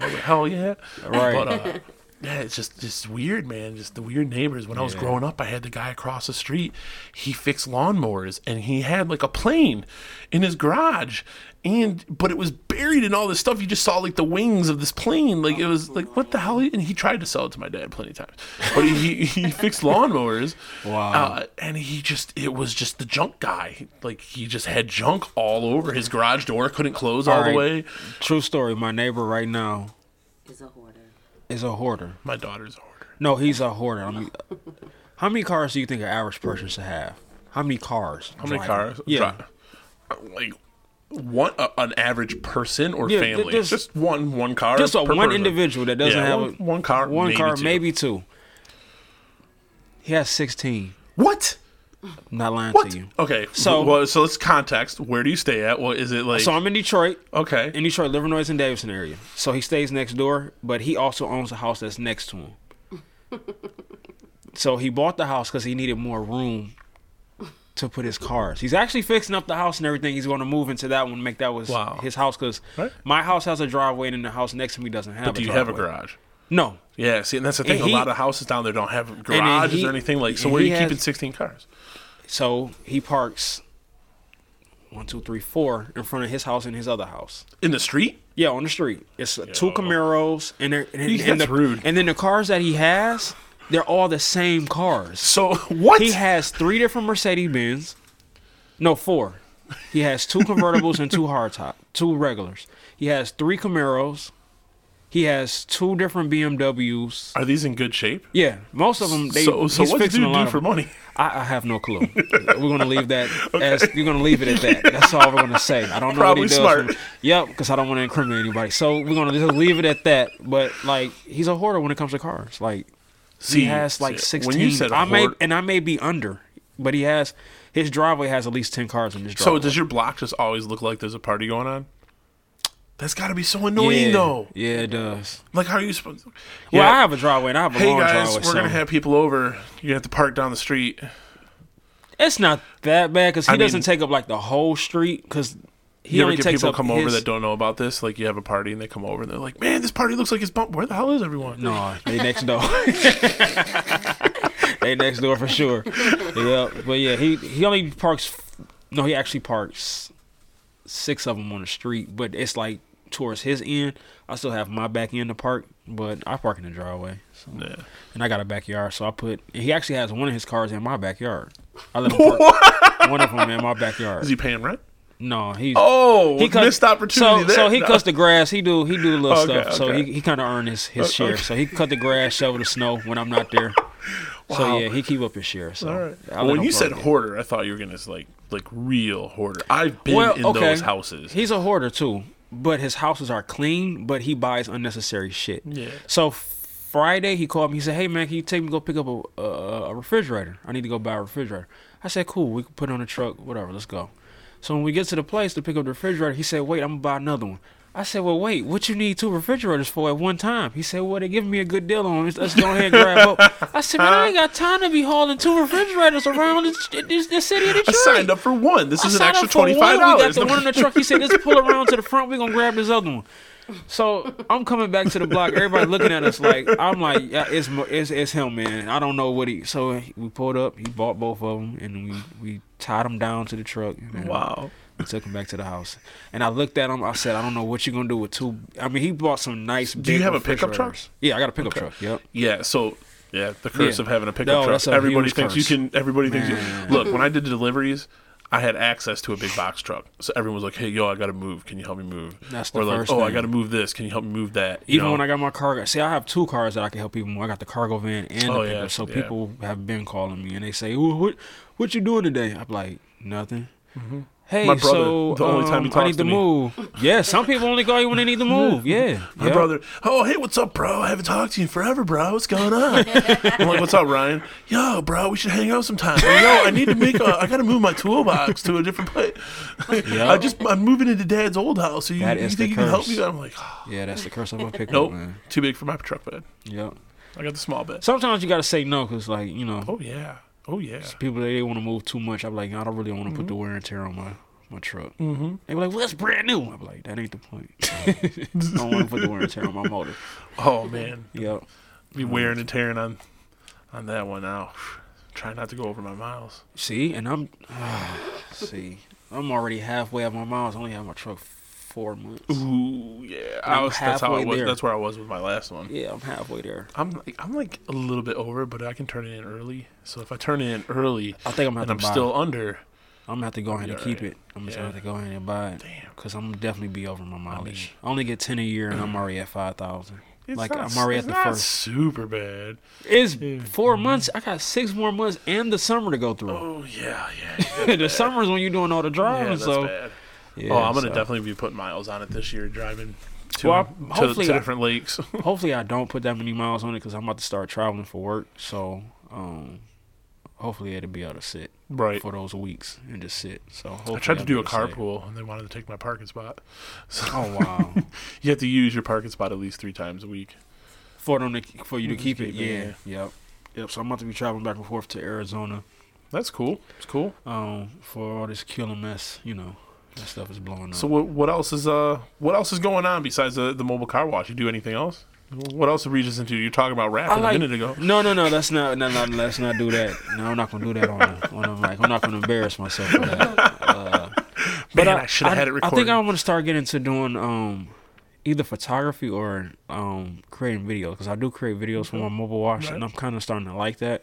Like, Hell yeah, Right. But uh, yeah, it's just just weird, man. Just the weird neighbors. When I was Yeah. growing up, I had the guy across the street. He fixed lawnmowers, and he had like a plane in his garage. And but it was buried in all this stuff. You just saw like the wings of this plane. Like it was like what the hell? And he tried to sell it to my dad plenty of times. But he he, he fixed lawnmowers. Wow. Uh, and he just it was just the junk guy. Like he just had junk all over his garage door. Couldn't close all, All the way. True story. My neighbor right now Is a hoarder. is a hoarder. My daughter's a hoarder. No, he's a hoarder. I mean, how many cars do you think an average person should have? How many cars? How many driving? cars? Yeah. Dri- like one uh, an average person or Yeah, family? just- just one one car. Just a one person. individual that doesn't Yeah, have one, a, one car. one maybe car, two. maybe two. He has sixteen. What? Not lying What? to you. Okay. So- So well, so let's context. Where do you stay at? What is it like? So I'm in Detroit, okay. in Detroit, Livernois and Davidson area. So he stays next door, but he also owns a house that's next to him. so he bought the house because he needed more room to put his cars. He's actually fixing up the house and everything. He's going to move into that one, make that was Wow. his house because Right. my house has a driveway and the house next to me doesn't have. But a do you have a garage? No. Yeah. See, and that's the thing. He- a lot of houses down there don't have garages he- or anything like. So and where are you has- keeping 16 cars? So he parks one, two, three, four in front of his house and his other house. In the street? Yeah, on the street. It's uh, two Camaros and they're and, and that's the, rude. And then the cars that he has, they're all the same cars. So what? He has three different Mercedes Benz. No, four. He has two convertibles and two hardtop, two regulars. He has three Camaros. He has two different BMWs. Are these in good shape? Yeah, most of them. They, so so he's what's dude do for them. money? I, I have no clue. we're gonna leave that as you're gonna leave it at that. That's all we're gonna say. I don't know Probably what he does. smart. for- yep, because I don't want to incriminate anybody. So we're gonna just leave it at that. But like, he's a hoarder when it comes to cars. Like See, he has like sixteen. When you said I may and I may be under, but he has his driveway has at least ten cars in his driveway. so does your block just always look like there's a party going on? That's got to be so annoying, yeah, though. Yeah, it does. Like, how are you supposed? to... Well, I have a driveway and I have a Hey long guys, driveway. we're so gonna have people over. You're gonna have to park down the street. it's not that bad because he I doesn't mean- take up like the whole street because he you ever only get takes people up come over that don't know about this? Like, you have a party and they come over and they're like, "Man, this party looks like it's bumped. Where the hell is everyone?" No, they next door. they next door for sure. Yeah, but yeah, he he only parks. No, he actually parks six of them on the street, but it's like towards his end. I still have my back end to park, but I park in the driveway. So. Yeah. And I got a backyard, so I put. He actually has one of his cars in my backyard. I let him park one of them in my backyard. Is he paying rent? No, he's Oh, he cut- missed opportunity So, there. so he No. cuts the grass. He do he do little Okay, stuff. So he, he kind of earned his his share. okay. So he cut the grass, shovel the snow when I'm not there. Wow. So yeah, he keep up his share. So All right. Well, when you said it. hoarder, I thought you were gonna say, like like real hoarder. I've been Well, in okay. those houses. he's a hoarder too, but his houses are clean. But he buys unnecessary shit. Yeah. So Friday he called me. He said, "Hey man, can you take me to go pick up a, a a refrigerator? I need to go buy a refrigerator." I said, "Cool, we can put it on the truck, whatever. Let's go." So when we get to the place to pick up the refrigerator, he said, "Wait, I'm gonna buy another one." I said, "Well, wait, what you need two refrigerators for at one time?" He said, "Well, they giving me a good deal on it. Let's go ahead and grab up." I said, "Man, I ain't got time to be hauling two refrigerators around this, this, this city of I Detroit." signed up for one. This I is an extra twenty five one. We got dollars. the one in the truck. He said, "Let's pull around to the front. We're gonna grab this other one." So I'm coming back to the block. Everybody looking at us like I'm like, yeah, it's it's it's him, man. I don't know what he. So we pulled up. He bought both of them, and we we tied him down to the truck. And Wow. Took him back to the house, and I looked at him. I said, "I don't know what you're gonna do with two. I mean, he bought some nice. Do you have a pickup truck? Yeah, I got a pickup Okay. truck. Yep. Yeah. So yeah, the curse Yeah. of having a pickup No, truck. a Everybody thinks curse. you can. Everybody thinks you. Man. Look, when I did the deliveries. I had access to a big box truck, so everyone was like, "Hey, yo, I gotta move. Can you help me move?" That's the or like, first "Oh, I gotta move this. Can you help me move that?" You Even know? when I got my cargo, see, I have two cars that I can help people. move. I got the cargo van and Oh, the yeah, pickup. So yeah. people have been calling me and they say, "Well, "What, what you doing today?" I'm like, "Nothing." Mm-hmm. Hey. My brother, so the only time he um, I need to to me. move. yeah, some people only call you when they need to move. Yeah, My yeah. brother, oh hey, what's up, bro? I haven't talked to you in forever, bro. What's going on? I'm like, what's up, Ryan? Yo, bro, we should hang out sometime. Yo, I need to make. A, I gotta move my toolbox to a different place. I just I'm moving into Dad's old house. So you, you think you can help me? I'm like, oh, Yeah, that's the curse of my pickup, nope, man. too big for my truck bed. Yep. I got the small bed. Sometimes you gotta say no because, like, you know, Oh yeah, oh yeah. people they want to move too much. I'm like, I don't really want to put the wear and tear on my my truck. Mm-hmm. They be like, "Well, that's brand new." I'm like, "That ain't the point. I don't want to put the wear and tear on my motor." Oh man, Yep. be wearing and tearing on on that one now. Try not to go over my miles. See, and I'm see, I'm already halfway at my miles. I only have my truck four months. Ooh yeah, I was. That's how I was. there. That's where I was with my last one. Yeah, I'm halfway there. I'm like I'm like a little bit over, but I can turn it in early. So if I turn it in early I think I'm and I'm still under, I'm gonna have to go ahead and You're keep it. I'm just Yeah. gonna have to go ahead and buy it. damn, Cause I'm definitely be over my mileage. I, only get ten a year, and I'm already at five thousand. Like not, I'm already it's at the not first. super bad. It's Yeah. four months. I got six more months and the summer to go through. Oh yeah, yeah. the summer's when you're doing all the yeah, driving. that's so bad. Yeah, oh, I'm gonna so- definitely be putting miles on it this year, driving to Well, to, to I- different lakes. hopefully I don't put that many miles on it because I'm about to start traveling for work. So um, hopefully it'll be able to sit right. for those weeks and just sit. So I tried to I'll do a able to save. carpool, and they wanted to take my parking spot. So Oh wow! you have to use your parking spot at least three times a week. for them to, for you to Just keep it, keep it, yeah, yep, yep. So I'm about to be traveling back and forth to Arizona That's cool. It's cool. um, for all this killer mess. You know, that stuff is blowing up. So what what else is uh what else is going on besides the the mobile car wash? You do anything else? What else are Regis into? You're talking about rapping like- a minute ago. No, no, no. That's not. No, no, let's not do that. No, I'm not gonna do that on the, on the mic. I'm not gonna embarrass myself for that. Uh, Man, I, I should have had it recorded. I think I want to start getting into doing um either photography or um creating videos because I do create videos for my mobile watch, Right. and I'm kind of starting to like that.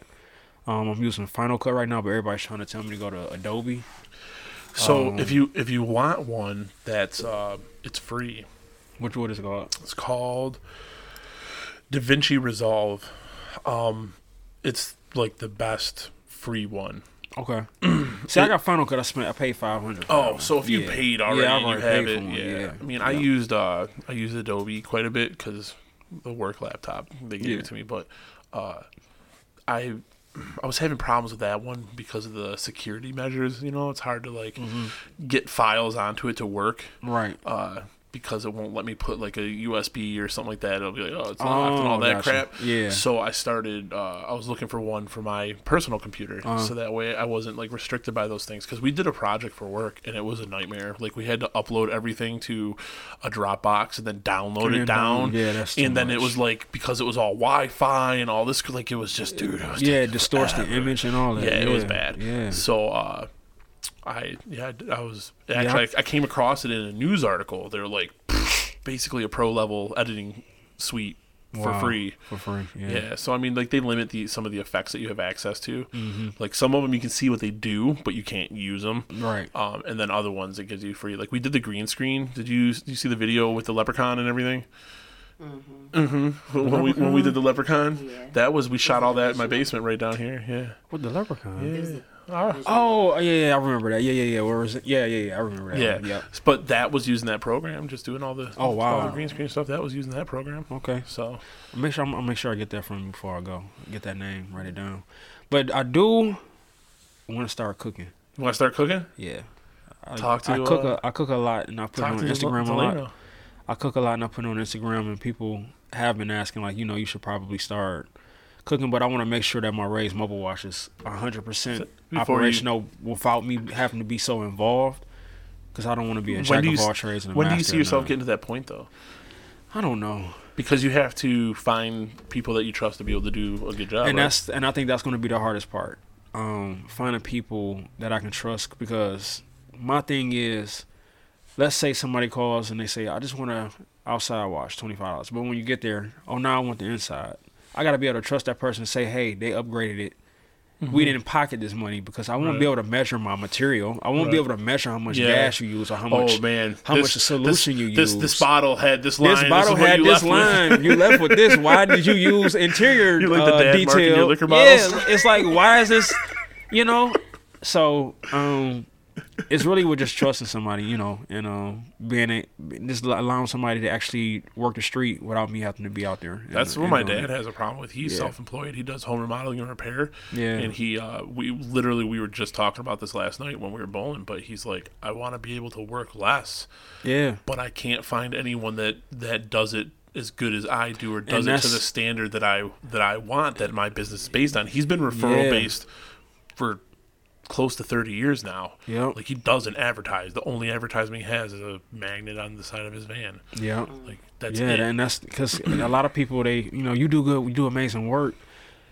Um, I'm using Final Cut right now, but everybody's trying to tell me to go to Adobe. So um, if you if you want one that's uh, it's free. Which what is it called? It's called DaVinci Resolve. Um, it's like the best free one. Okay. See, I got Final Cut. I spent. I paid five hundred. Oh, so if you paid already, yeah, I've you have it. one, Yeah. I mean, I used uh, I used Adobe quite a bit because the work laptop they gave Yeah. it to me, but uh, I I was having problems with that one because of the security measures. You know, it's hard to like Mm-hmm. get files onto it to work. right. Uh, because it won't let me put like a USB or something like that. It'll be like, oh, it's locked and all Oh, that gotcha. crap. Yeah. So I started. Uh, I was looking for one for my personal computer, Uh-huh. so that way I wasn't like restricted by those things. Because we did a project for work, and it was a nightmare. Like we had to upload everything to a Dropbox and then download it down. yeah, that's and then it was like because it was all Wi-Fi and all this. Like it was just, dude. It was Yeah, it distorts the image and all that. Yeah, Yeah, it was bad. Yeah. So, uh, I yeah, I was actually I, I came across it in a news article. They're like basically a pro level editing suite for Wow. free. For free. Yeah. Yeah. So I mean, like they limit the some of the effects that you have access to. Mm-hmm. Like some of them you can see what they do, but you can't use them. Right. Um, and then other ones it gives you free. Like we did the green screen. Did you did you see the video with the leprechaun and everything? Mm-hmm. When we when we did the leprechaun, Yeah. that was we shot all that in my basement right down here. Yeah. With the leprechaun? There's a-. Oh yeah, yeah, I remember that. Yeah, yeah, yeah. Where was it? Yeah, yeah, yeah. I remember that. Yeah. one. Yep. But that was using that program, just doing all the Oh, wow. all the green screen stuff. That was using that program. Okay. So Make sure I'm, I'll make sure I get that from you before I go. Get that name, write it down. But I do want to start cooking. you want to start cooking? Yeah. I, Talk to, you. I cook uh, a I cook a lot and I put it on Instagram a lot. I cook a lot and I put it on Instagram and people have been asking like, you know, you should probably start cooking, but I want to make sure that my Ray's mobile wash is 100% Before you- operational without me having to be so involved cuz I don't want to be a jack of all trades and a When do you see yourself getting to that point though? I don't know. Because you have to find people that you trust to be able to do a good job. and right? that's and I think that's going to be the hardest part. Um, finding people that I can trust because my thing is, let's say somebody calls and they say, "I just want to outside wash, twenty five dollars," but when you get there, oh, now I want the inside. I got to be able to trust that person and say, "Hey, they upgraded it." We didn't pocket this money because I won't Right. be able to measure my material. I won't be able to measure how much Yeah. gas you use or how much oh man, how this, much the solution this, you this, use. This bottle had this line. This bottle is what had this with. line. you left with this. Why did you use interior You the uh, your detail? liquor bottles? Yeah, it's like why is this? You know, so um, it's really with just trusting somebody, you know, and um, being a, just allowing somebody to actually work the street without me having to be out there. and- That's what and my doing dad has a problem with. He's Yeah. self-employed. He does home remodeling and repair. Yeah. And he, uh, we literally, we were just talking about this last night when we were bowling. But he's like, I want to be able to work less, Yeah, but I can't find anyone that that does it as good as I do or does it to the standard that I that I want that my business is based on. He's been referral Yeah. based for close to 30 years now. Yep. Like he doesn't advertise. The only advertisement he has is a magnet on the side of his van. yeah. Like that's yeah, it. and that's because a lot of people they you know you do good, you do amazing work,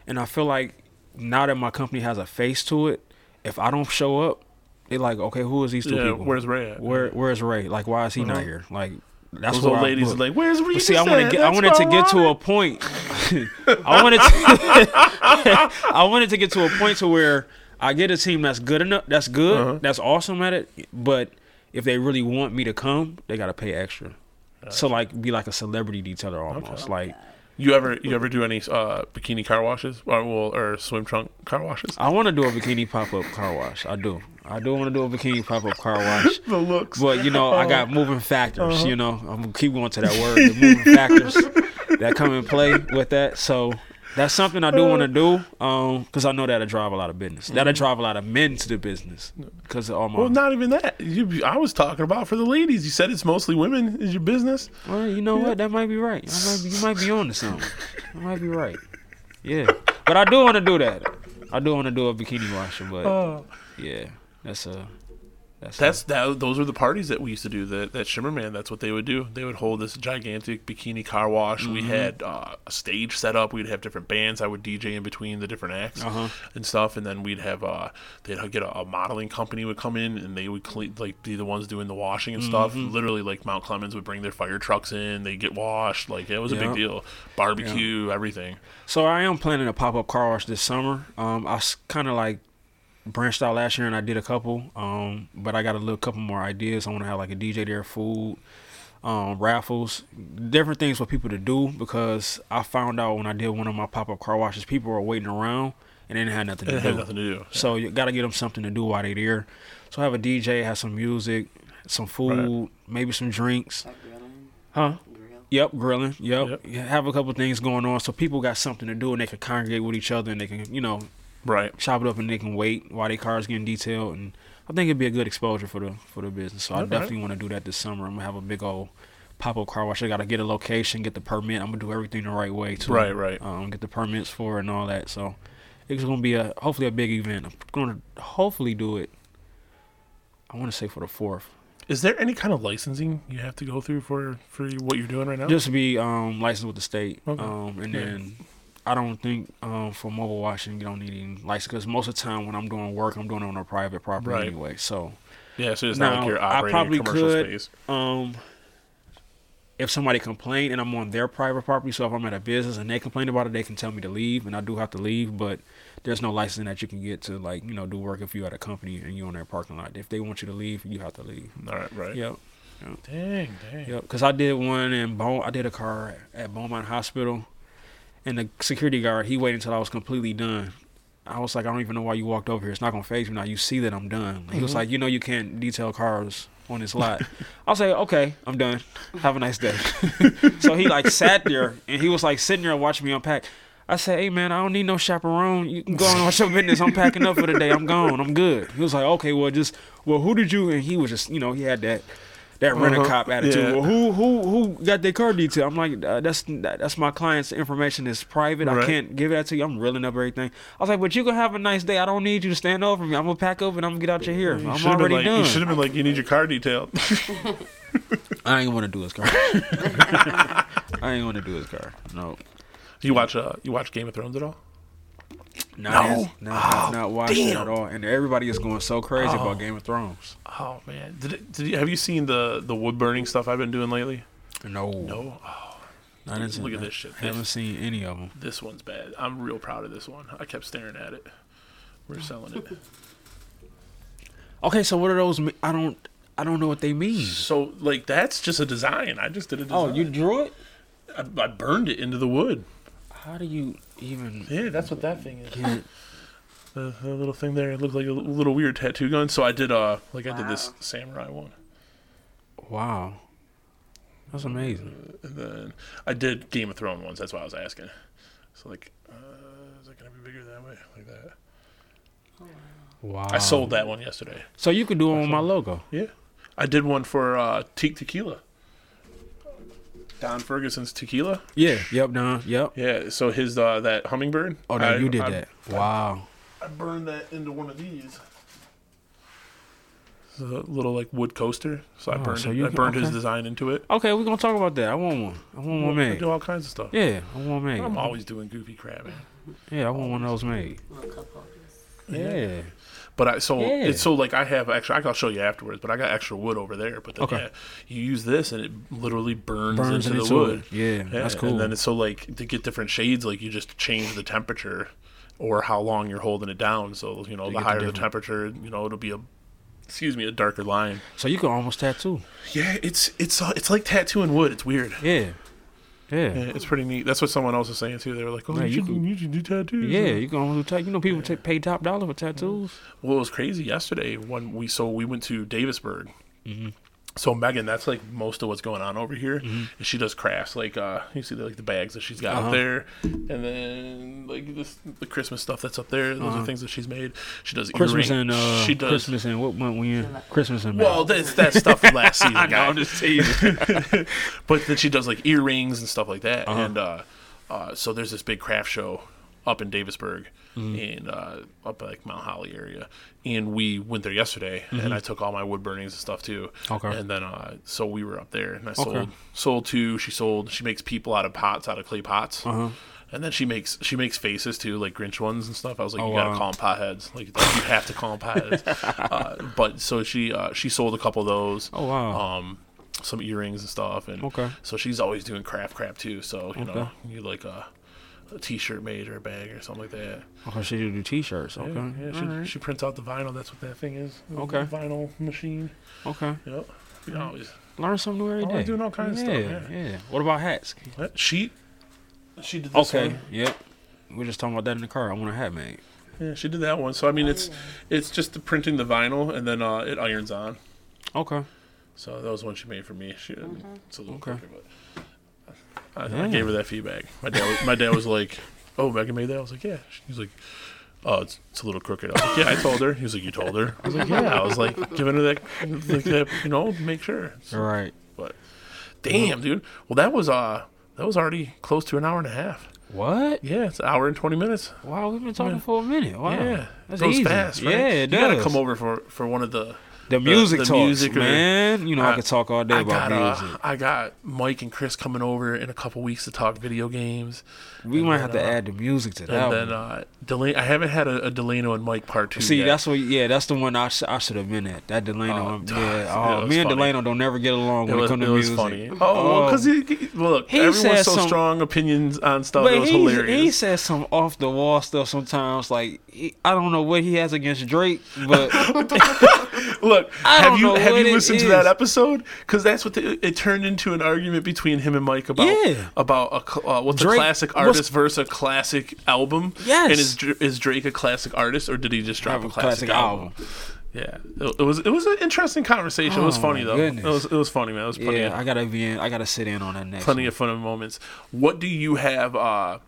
and I feel like now that my company has a face to it, if I don't show up, they like okay, who is these two yeah, people? where's Ray at? Where where's Ray? Like why is he not Uh-huh. here? Like that's Those what old ladies are like, "Where's Regis?" But see, I want to get. I wanted to get to a point. I wanted. To, I wanted to get to a point to where I get a team that's good enough. That's good. Uh-huh. That's awesome at it. But if they really want me to come, they gotta pay extra. So like, be like a celebrity detailer almost. Like You ever you ever do any uh, bikini car washes or well or swim trunk car washes? I want to do a bikini pop up car wash. I do. I do want to do a bikini pop up car wash. The looks. But you know, I got moving factors. Uh-huh. You know, I'm gonna keep going to that word. The moving factors that come in play with that. So that's something I do want to do. Um, because I know that'll drive a lot of business. That'll drive a lot of men to the business. Because of all my. Mm-hmm. well, not even that. You, I was talking about for the ladies. You said it's mostly women. Is your business? Well, you know what? That might be right. I might be, you might be on to something. You might be right. Yeah, but I do want to do that. I do want to do a bikini washer, but Oh, yeah, that's a That's, That's that. Those were the parties that we used to do. That that Shimmerman. That's what they would do. They would hold this gigantic bikini car wash. We Mm-hmm. had uh, a stage set up. We'd have different bands. I would DJ in between the different acts Uh-huh. and stuff. And then we'd have uh, they'd get a, a modeling company would come in and they would clean like be the ones doing the washing and stuff. Mm-hmm. Literally, like Mount Clemens would bring their fire trucks in. They get washed. Like it was a big deal. Barbecue, everything. So I am planning a pop up car wash this summer. Um, I kind of like branched out last year and I did a couple. Um, but I got a little couple more ideas. I want to have like a DJ there, food, um, raffles, different things for people to do because I found out when I did one of my pop up car washes, people were waiting around and they didn't have nothing It to had do. nothing to do. So you got to get them something to do while they're there. So have a DJ, have some music, some food, maybe some drinks. Huh? Yep, grilling. Yep. Yep. Have a couple things going on so people got something to do and they can congregate with each other and they can, you know, Right. chop it up and they can wait while their cars getting detailed and I think it'd be a good exposure for the for the business. So I definitely want to do that this summer. I'm gonna have a big old pop up car wash. I gotta get a location, get the permit. I'm gonna do everything the right way too. Right, right. Um, get the permits for it and all that. So it's gonna be a hopefully a big event. I'm gonna hopefully do it. I want to say for the fourth. Is there any kind of licensing you have to go through for for what you're doing right now? Just to be um, licensed with the state. Okay. Um, and Yeah. then I don't think um, for mobile washing you don't need any license because most of the time when I'm doing work, I'm doing it on a private property Right. anyway. So yeah, so it's not Now, like you're I operating probably a commercial could- space. um, if somebody complained and I'm on their private property, so if I'm at a business and they complain about it, they can tell me to leave, and I do have to leave. But there's no license that you can get to like you know do work if you're at a company and you're on their parking lot. If they want you to leave, you have to leave. All right, right. Yep. Dang, dang. Yep, because I did one in Bone. I did a car at Beaumont Hospital, and the security guard he waited until I was completely done. I was like, I don't even know why you walked over here. It's not gonna phase me now. You see that I'm done. He was mm-hmm. like, you know, you can't detail cars on this lot. I was like, okay, I'm done. Have a nice day. so he like sat there and he was like sitting there watching me unpack. I said, hey man, I don't need no chaperone. You can go on watch your business. I'm packing up for the day. I'm gone. I'm good. He was like, okay, well just well, who did you? And he was just, you know, he had that that rent a cop Uh-huh. attitude. Yeah. Well, who who who got their car detail? I'm like, uh, that's that, that's my client's information is private. I can't give that to you. I'm reeling up everything. I was like, but you can have a nice day. I don't need you to stand over me. I'm gonna pack up and I'm gonna get out your hair. You I'm should have been already like, done. you should have been like, you need your car detailed. I ain't want to do his car. I ain't want to do his car. No. you watch uh, you watch Game of Thrones at all? No, No? no, have not watched it damn. at all. And everybody is going so crazy about oh. Game of Thrones. Oh man, did it, did you, have you seen the the wood burning stuff I've been doing lately? No, No. Oh, I didn't see look at that. this shit. Haven't This, seen any of them. this one's bad. I'm real proud of this one. I kept staring at it. We're selling it. Okay, so what are those? I don't, I don't know what they mean. So like that's just a design. I just did a design. Oh, you drew it? I, I burned it into the wood. How do you even Yeah, that's what that thing is. get? The, the little thing there it looked like a little weird tattoo gun. So I did uh like I did this samurai one, Wow, that's amazing. and then I did Game of Thrones ones. That's why I was asking. So like, uh, is it gonna be bigger that way, like that? Wow. I sold that one yesterday. So you could do one with my logo. Yeah, I did one for uh, Teak Tequila. Don Ferguson's tequila. Yeah. Yep. Don. Yep. Yeah, so his uh, that hummingbird. Oh, no, I- you did I- that. Wow. I burned that into one of these. It's a little like wood coaster. So I Oh, burned so it, I can- burned his design into it. Okay, we're gonna talk about that. I want one. I want one I made. do all kinds of stuff. Yeah, I want one made. I'm always doing goofy crap, man. Yeah, I want one of those made. Yeah. But I so Yeah. it's so like I have actually I'll show you afterwards. But I got extra wood over there. But then Okay. yeah, you use this and it literally burns, Burns into into the wood. it. Yeah, that's cool. And then it's so like to get different shades, like you just change the temperature or how long you're holding it down. So you know, You the get the higher the temperature, you know, it'll be a excuse me a darker line. So you can almost tattoo. Yeah, it's it's uh, it's like tattooing wood. It's weird. Yeah. Yeah. Yeah, it's pretty neat. That's what someone else was saying too. They were like, "Oh, Yeah, you, you should, can- you should do tattoos." Yeah, you can do You know, people ta pay top dollar for tattoos. Well, it was crazy yesterday when we so we went to Davisburg. Mm-hmm. So Megan, that's like most of what's going on over here. And she does crafts, like uh, you see the, like the bags that she's got Uh-huh. up there, and then like this the Christmas stuff that's up there. Those are things that she's made. She does Uh-huh. Christmas earring- and uh, she does. Christmas and what month we in? Christmas and Well, that's that stuff from last season, I know, guy. I'm just teasing. but then she does like earrings and stuff like that. Uh-huh. And uh, uh, so there's this big craft show up in Davisburg and uh, up like Mount Holly area. And we went there yesterday, and I took all my wood burnings and stuff too. Okay. And then uh, so we were up there, and I Okay. sold sold two. She sold. She makes people out of pots, out of clay pots. Uh-huh. And then she makes she makes faces too, like Grinch ones and stuff. I was like, Oh, you gotta wow. call them potheads. Like you have to call them potheads. uh, but so she uh, she sold a couple of those. Oh wow. Um, some earrings and stuff, and Okay. so she's always doing craft crap too. So you know, you like a, a t-shirt made or a bag or something like that. okay, she do T-shirts. Okay. Yeah, yeah, she, Alright. she prints out the vinyl. That's what that thing is. Okay. vinyl machine. Okay. Yep. You always Learn something new every Always doing all kinds of stuff, yeah. Yeah. What about hats? What? sheet. She did this Okay. one. Yep. We are just talking about that in the car. I want a hat made. Yeah, she did that one. So I mean, it's it's just the printing the vinyl and then uh, it irons on. Okay. So that was one she made for me. She it's a little Okay. but I, I gave her that feedback. My dad was, my dad was like, "Oh, Megan made that." I was like, "Yeah." He's like, "Oh, it's, it's a little crooked." I was like, "Yeah, I told her." He was like, "You told her?" I was like, "Yeah." I was like, giving her that, like that, you know, make sure. All right. But damn, dude. Well, that was uh, that was already close to an hour and a half. What? Yeah, it's an hour and twenty minutes. Wow, we've been talking Yeah. for a minute. Wow. Yeah, That's goes easy. fast. Right? Yeah, it you gotta come over for for one of the. The music the talks, music or- man. You know, I, I- could talk all day I about got uh, music. I got Mike and Chris coming over in a couple weeks to talk video games, we and might then, have to uh, add the music to that and then uh, Delano. I haven't had a, a Delano and Mike part two. See, yet. that's what. Yeah, that's the one I, sh- I should have been at. That Delano. Oh, yeah. Oh, me and funny. Delano don't never get along it when it, was, comes to music. funny. Oh, because he, he- look, He everyone's so some- strong opinions on stuff. But it was he, hilarious. he says some off the wall stuff sometimes. Like he, I don't know what he has against Drake, but Look, I have you have you listened to that episode? Because that's what the, it turned into an argument between him and Mike about Yeah. about a, cl- uh, what's a classic what's- artist versus a classic album. Yes. and is is Drake a classic artist or did he just drop a classic, album? Yeah, it, it was it was an interesting conversation. it was Oh, funny though. goodness. It was it was funny man. It was plenty yeah, of, I gotta be in. I gotta sit in on that next. plenty one. of fun moments. What do you have? uh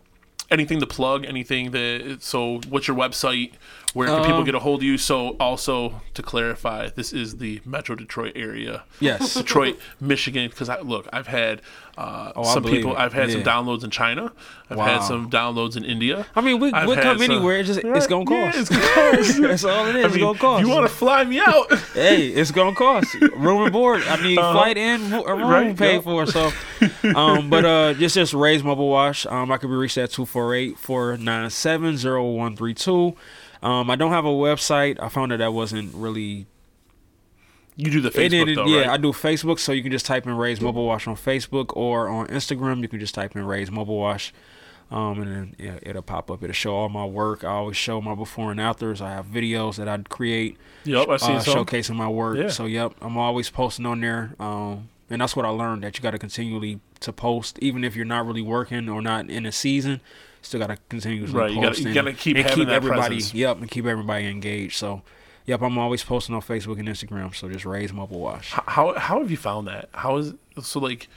Anything to plug? Anything that? So, what's your website? Where can people Um, get a hold of you? So, also to clarify, this is the Metro Detroit area. Yes. Detroit, Michigan. Because I look, I've had uh, Oh, some people. it. I've had some downloads in China. I've had some downloads in India. I mean, we we come anywhere. It's just it's gonna Yeah, cost. it's gonna cost. That's all it is. I it's mean, gonna cost. you want to fly me out? hey, it's gonna cost room and board. I mean, Uh-huh. flight and a room Right, paid yeah. for. So, um, but uh, just just Ray's mobile wash. Um, I could be reached at 248-497-0132. Um, I don't have a website. I found that that wasn't really You do the it Facebook did it- though, yeah, right? I do Facebook, so you can just type in Ray's Mobile Wash on Facebook or on Instagram. You can just type in Ray's Mobile Wash, um, and then yeah, it'll pop up. It'll show all my work. I always show my before and afters. I have videos that I create, Yep, I seen uh, some. showcasing my work. Yeah. So yep, I'm always posting on there. Um, and that's what I learned that you got to continually to post, even if you're not really working or not in a season. Still got to continuously Right, you gotta- you gotta keep and keep everybody. presence. Yep, and keep everybody engaged. So. Yep, I'm always posting on Facebook and Instagram, so just Ray's mobile wash. How how have you found that? How is so like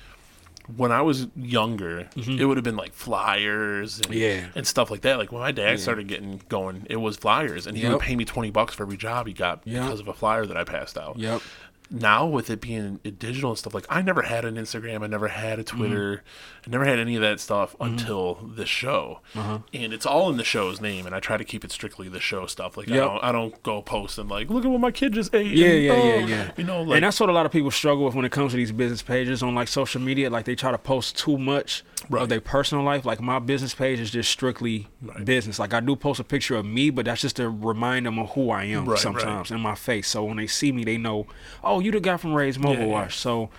when I was younger, it would have been like flyers and, Mm-hmm. Yeah. and stuff like that. Like when my dad started getting going, it was flyers, and he would pay me twenty bucks for every job he got Yep. because of a flyer that I passed out. Yep. Now with it being digital and stuff, like I never had an Instagram, I never had a Twitter, I never had any of that stuff until this show, Uh-huh. and it's all in the show's name. And I try to keep it strictly the show stuff. Like I don't I don't go posting like look at what my kid just ate. Yeah, and, yeah, oh," yeah, yeah. You know, like and that's what a lot of people struggle with when it comes to these business pages on like social media. Like they try to post too much Right. of their personal life. Like my business page is just strictly Right. business. Like I do post a picture of me, but that's just to remind them of who I am Right, sometimes in my face. So when they see me, they know, oh, you the guy from Ray's Mobile Yeah, yeah. So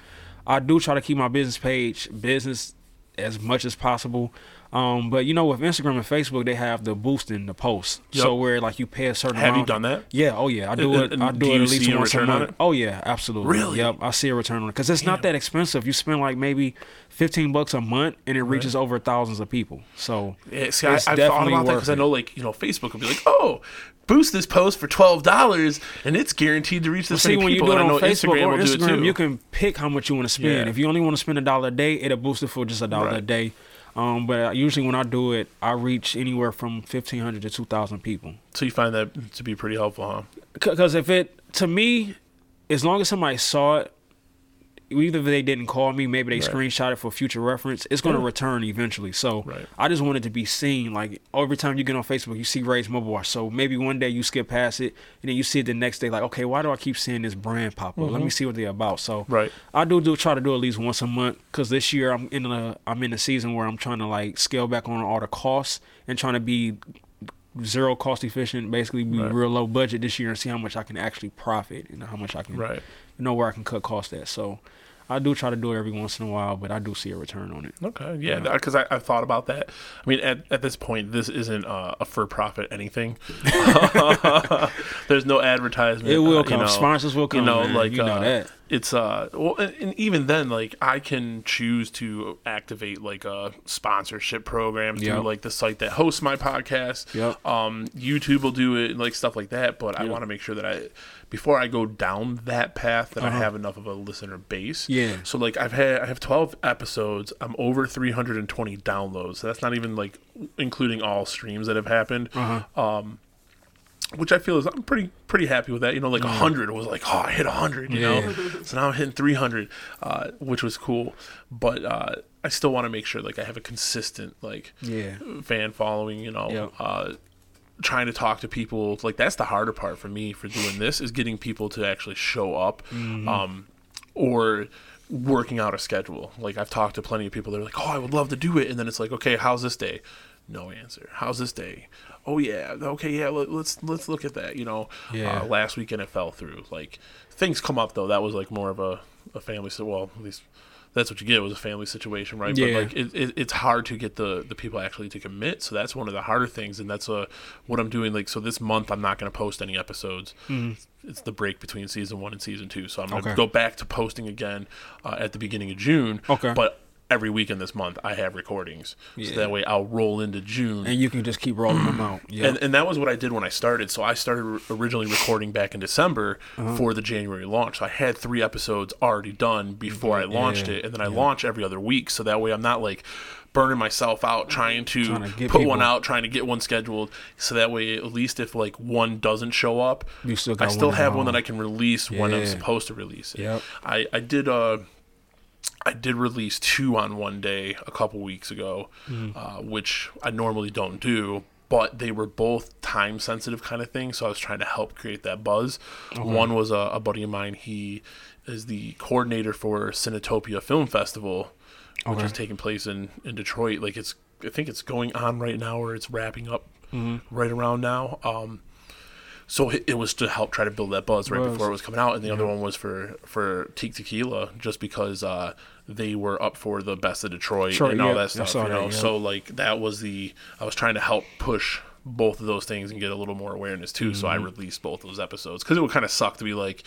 I do try to keep my business page business as much as possible. Um, but you know, with Instagram and Facebook, they have the boosting the posts. So where like you pay a certain Have you amount. done that? Yeah, oh yeah, I do And- it. and I do do it at least see a once a return on month. it? Oh yeah, absolutely. Really? Yep, I see a return on it because it's not that expensive. You spend like maybe fifteen bucks a month, and it reaches over thousands of people. So Yeah, see, I, I've thought about that because I know, like, you know, Facebook would be like, "Oh, boost this post for twelve dollars, and it's guaranteed to reach this See, many when you people." do it I on Facebook Instagram or Instagram, too. you can pick how much you want to spend. Yeah. If you only want to spend a dollar a day, it'll boost it for just a dollar a day. Um, but usually when I do it, I reach anywhere from fifteen hundred to two thousand people. so you find that to be pretty helpful, huh? Because if it to me, as long as somebody saw it, even if they didn't call me, maybe they Right. screenshot it for future reference. It's gonna Yeah. return eventually. So Right. I just wanted to be seen. Like every time you get on Facebook, you see Ray's Mobile Wash. So maybe one day you skip past it, and then you see it the next day. Like, okay, why do I keep seeing this brand pop up? Let me see what they're about. So Mm-hmm. Right. I do do try to do at least once a month because this year I'm in a I'm in a season where I'm trying to like scale back on all the costs and trying to be zero cost efficient, basically be Right. real low budget this year and see how much I can actually profit and how much I can Right. know where I can cut costs at. So I do try to do it every once in a while, but I do see a return on it. Okay, yeah, because I, I thought about that. I mean, at, at this point, this isn't uh, a for profit anything. There's no advertisement. It will uh, come. You know, Sponsors will come. You know, man. like you know uh, that. it's uh, well, and, and even then, like I can choose to activate like a sponsorship program through Yep. like the site that hosts my podcast. Yep. Um, YouTube will do it, like stuff like that. But I want to make sure that I, before I go down that path, that I Uh-huh. have enough of a listener base. Yeah. So like I've had I have 12 episodes. I'm over 320 downloads. So that's not even like including all streams that have happened. Uh-huh. Which I feel is I'm pretty pretty happy with that. You know, like a 100 was like, "Oh, I hit 100," you know. so now I'm hitting 300, uh, which was cool. But uh, I still want to make sure like I have a consistent like Yeah. fan following, you know. Yep. Uh trying to talk to people like that's the harder part for me for doing this is getting people to actually show up Mm-hmm. um or working out a schedule. Like i've talked to plenty of people they're like oh i would love to do it. And then it's like okay how's this day? No answer. How's this day? Oh yeah. Okay yeah let, let's let's look at that you know? Yeah. uh, last weekend it fell through. Like things come up though. That was like more of a, a family so well at least that's what you get was a family situation right Yeah. but like it, it, it's hard to get the the people actually to commit so that's one of the harder things and that's uh what i'm doing like so this month i'm not going to post any episodes it's the break between season one and season two so i'm going to. Okay. go back to posting again uh, at the beginning of june Okay. but every weekend this month i have recordings Yeah. so that way i'll roll into june And you can just keep rolling them out. Yeah. and, and that was what I did when I started. So I started originally recording back in December Uh-huh. for the January launch. So I had three episodes already done before I launched Yeah, it, and then I launch every other week. So that way I'm not like burning myself out trying to, Trying to put one out, trying to get one scheduled. So that way, at least if like one doesn't show up, You still I still one have one that I can release when I'm supposed to release it. Yep. I I did uh I did release two on one day a couple weeks ago, Mm. uh, which I normally don't do. But they were both time sensitive kind of things, so I was trying to help create that buzz. One was a, a buddy of mine. He is the coordinator for Cinetopia Film Festival, which Okay. is taking place in, in Detroit. Like it's, I think it's going on right now, or it's wrapping up Mm-hmm. right around now. Um, so it, was to help try to build that buzz right before it was coming out, and the other one was for for Teak Tequila, just because uh, they were up for the best of Detroit Detroit, and all yeah, that stuff. You that, know, yeah. so like that was the I was trying to help push both of those things and get a little more awareness too. So I Mm-hmm. released both those episodes because it would kind of suck to be like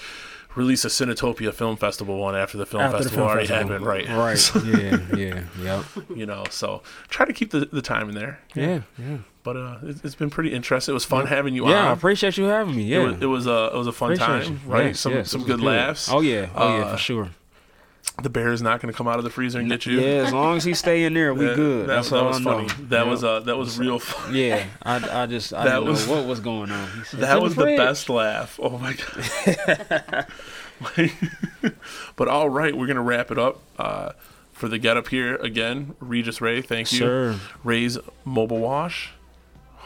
release a Cinetopia Film Festival one after the film After the festival film already festival. happened, right? Right. Yeah. Yeah. Yep. you know, so try to keep the, the time in there. Yeah. Yeah. But uh, it, it's been pretty interesting. It was fun having you on. Yeah. I appreciate you having me. Yeah. It was, it was a it was a fun Appreciate time, you. right? Yes, some yes, some was good, laughs. Oh yeah. Oh yeah, Uh, for sure. The bear is not going to come out of the freezer and get you. Yeah, as long as he stay in there, we That- good. That, That's that all was I know. funny. That Yeah. was uh that was real fun. Yeah, I, I just I That was- know what was going on. Said, That was the fridge." best laugh. Oh my god. but all right, we're gonna wrap it up. Uh, for the get up here again, Regis Ray, thank you. Sir. Ray's Mobile Wash.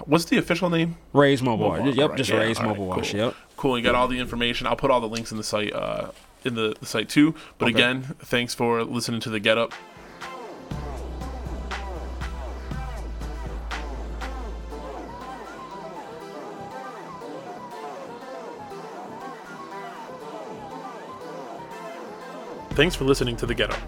What's the official name? Ray's mobile. Mobile, Wash. Yep, alright, just yeah, Ray's mobile wash. cool. Yep. Cool. You got all the information. I'll put all the links in the site, uh, in the, the site too. But Okay. again, thanks for listening to the Get Up. Thanks for listening to The Get Up.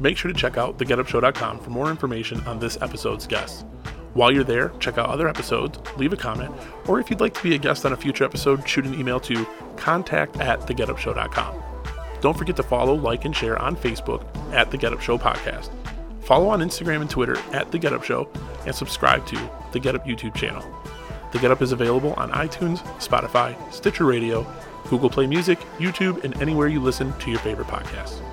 Make sure to check out thegetupshow.com for more information on this episode's guests. While you're there, check out other episodes, leave a comment, or if you'd like to be a guest on a future episode, shoot an email to contact at thegetupshow.com. Don't forget to follow, like, and share on Facebook at The Get Up Show Podcast. Follow on Instagram and Twitter at The Get Up Show, and subscribe to The Get Up YouTube channel. The Get Up is available on iTunes, Spotify, Stitcher Radio, Google Play Music, YouTube, and anywhere you listen to your favorite podcasts.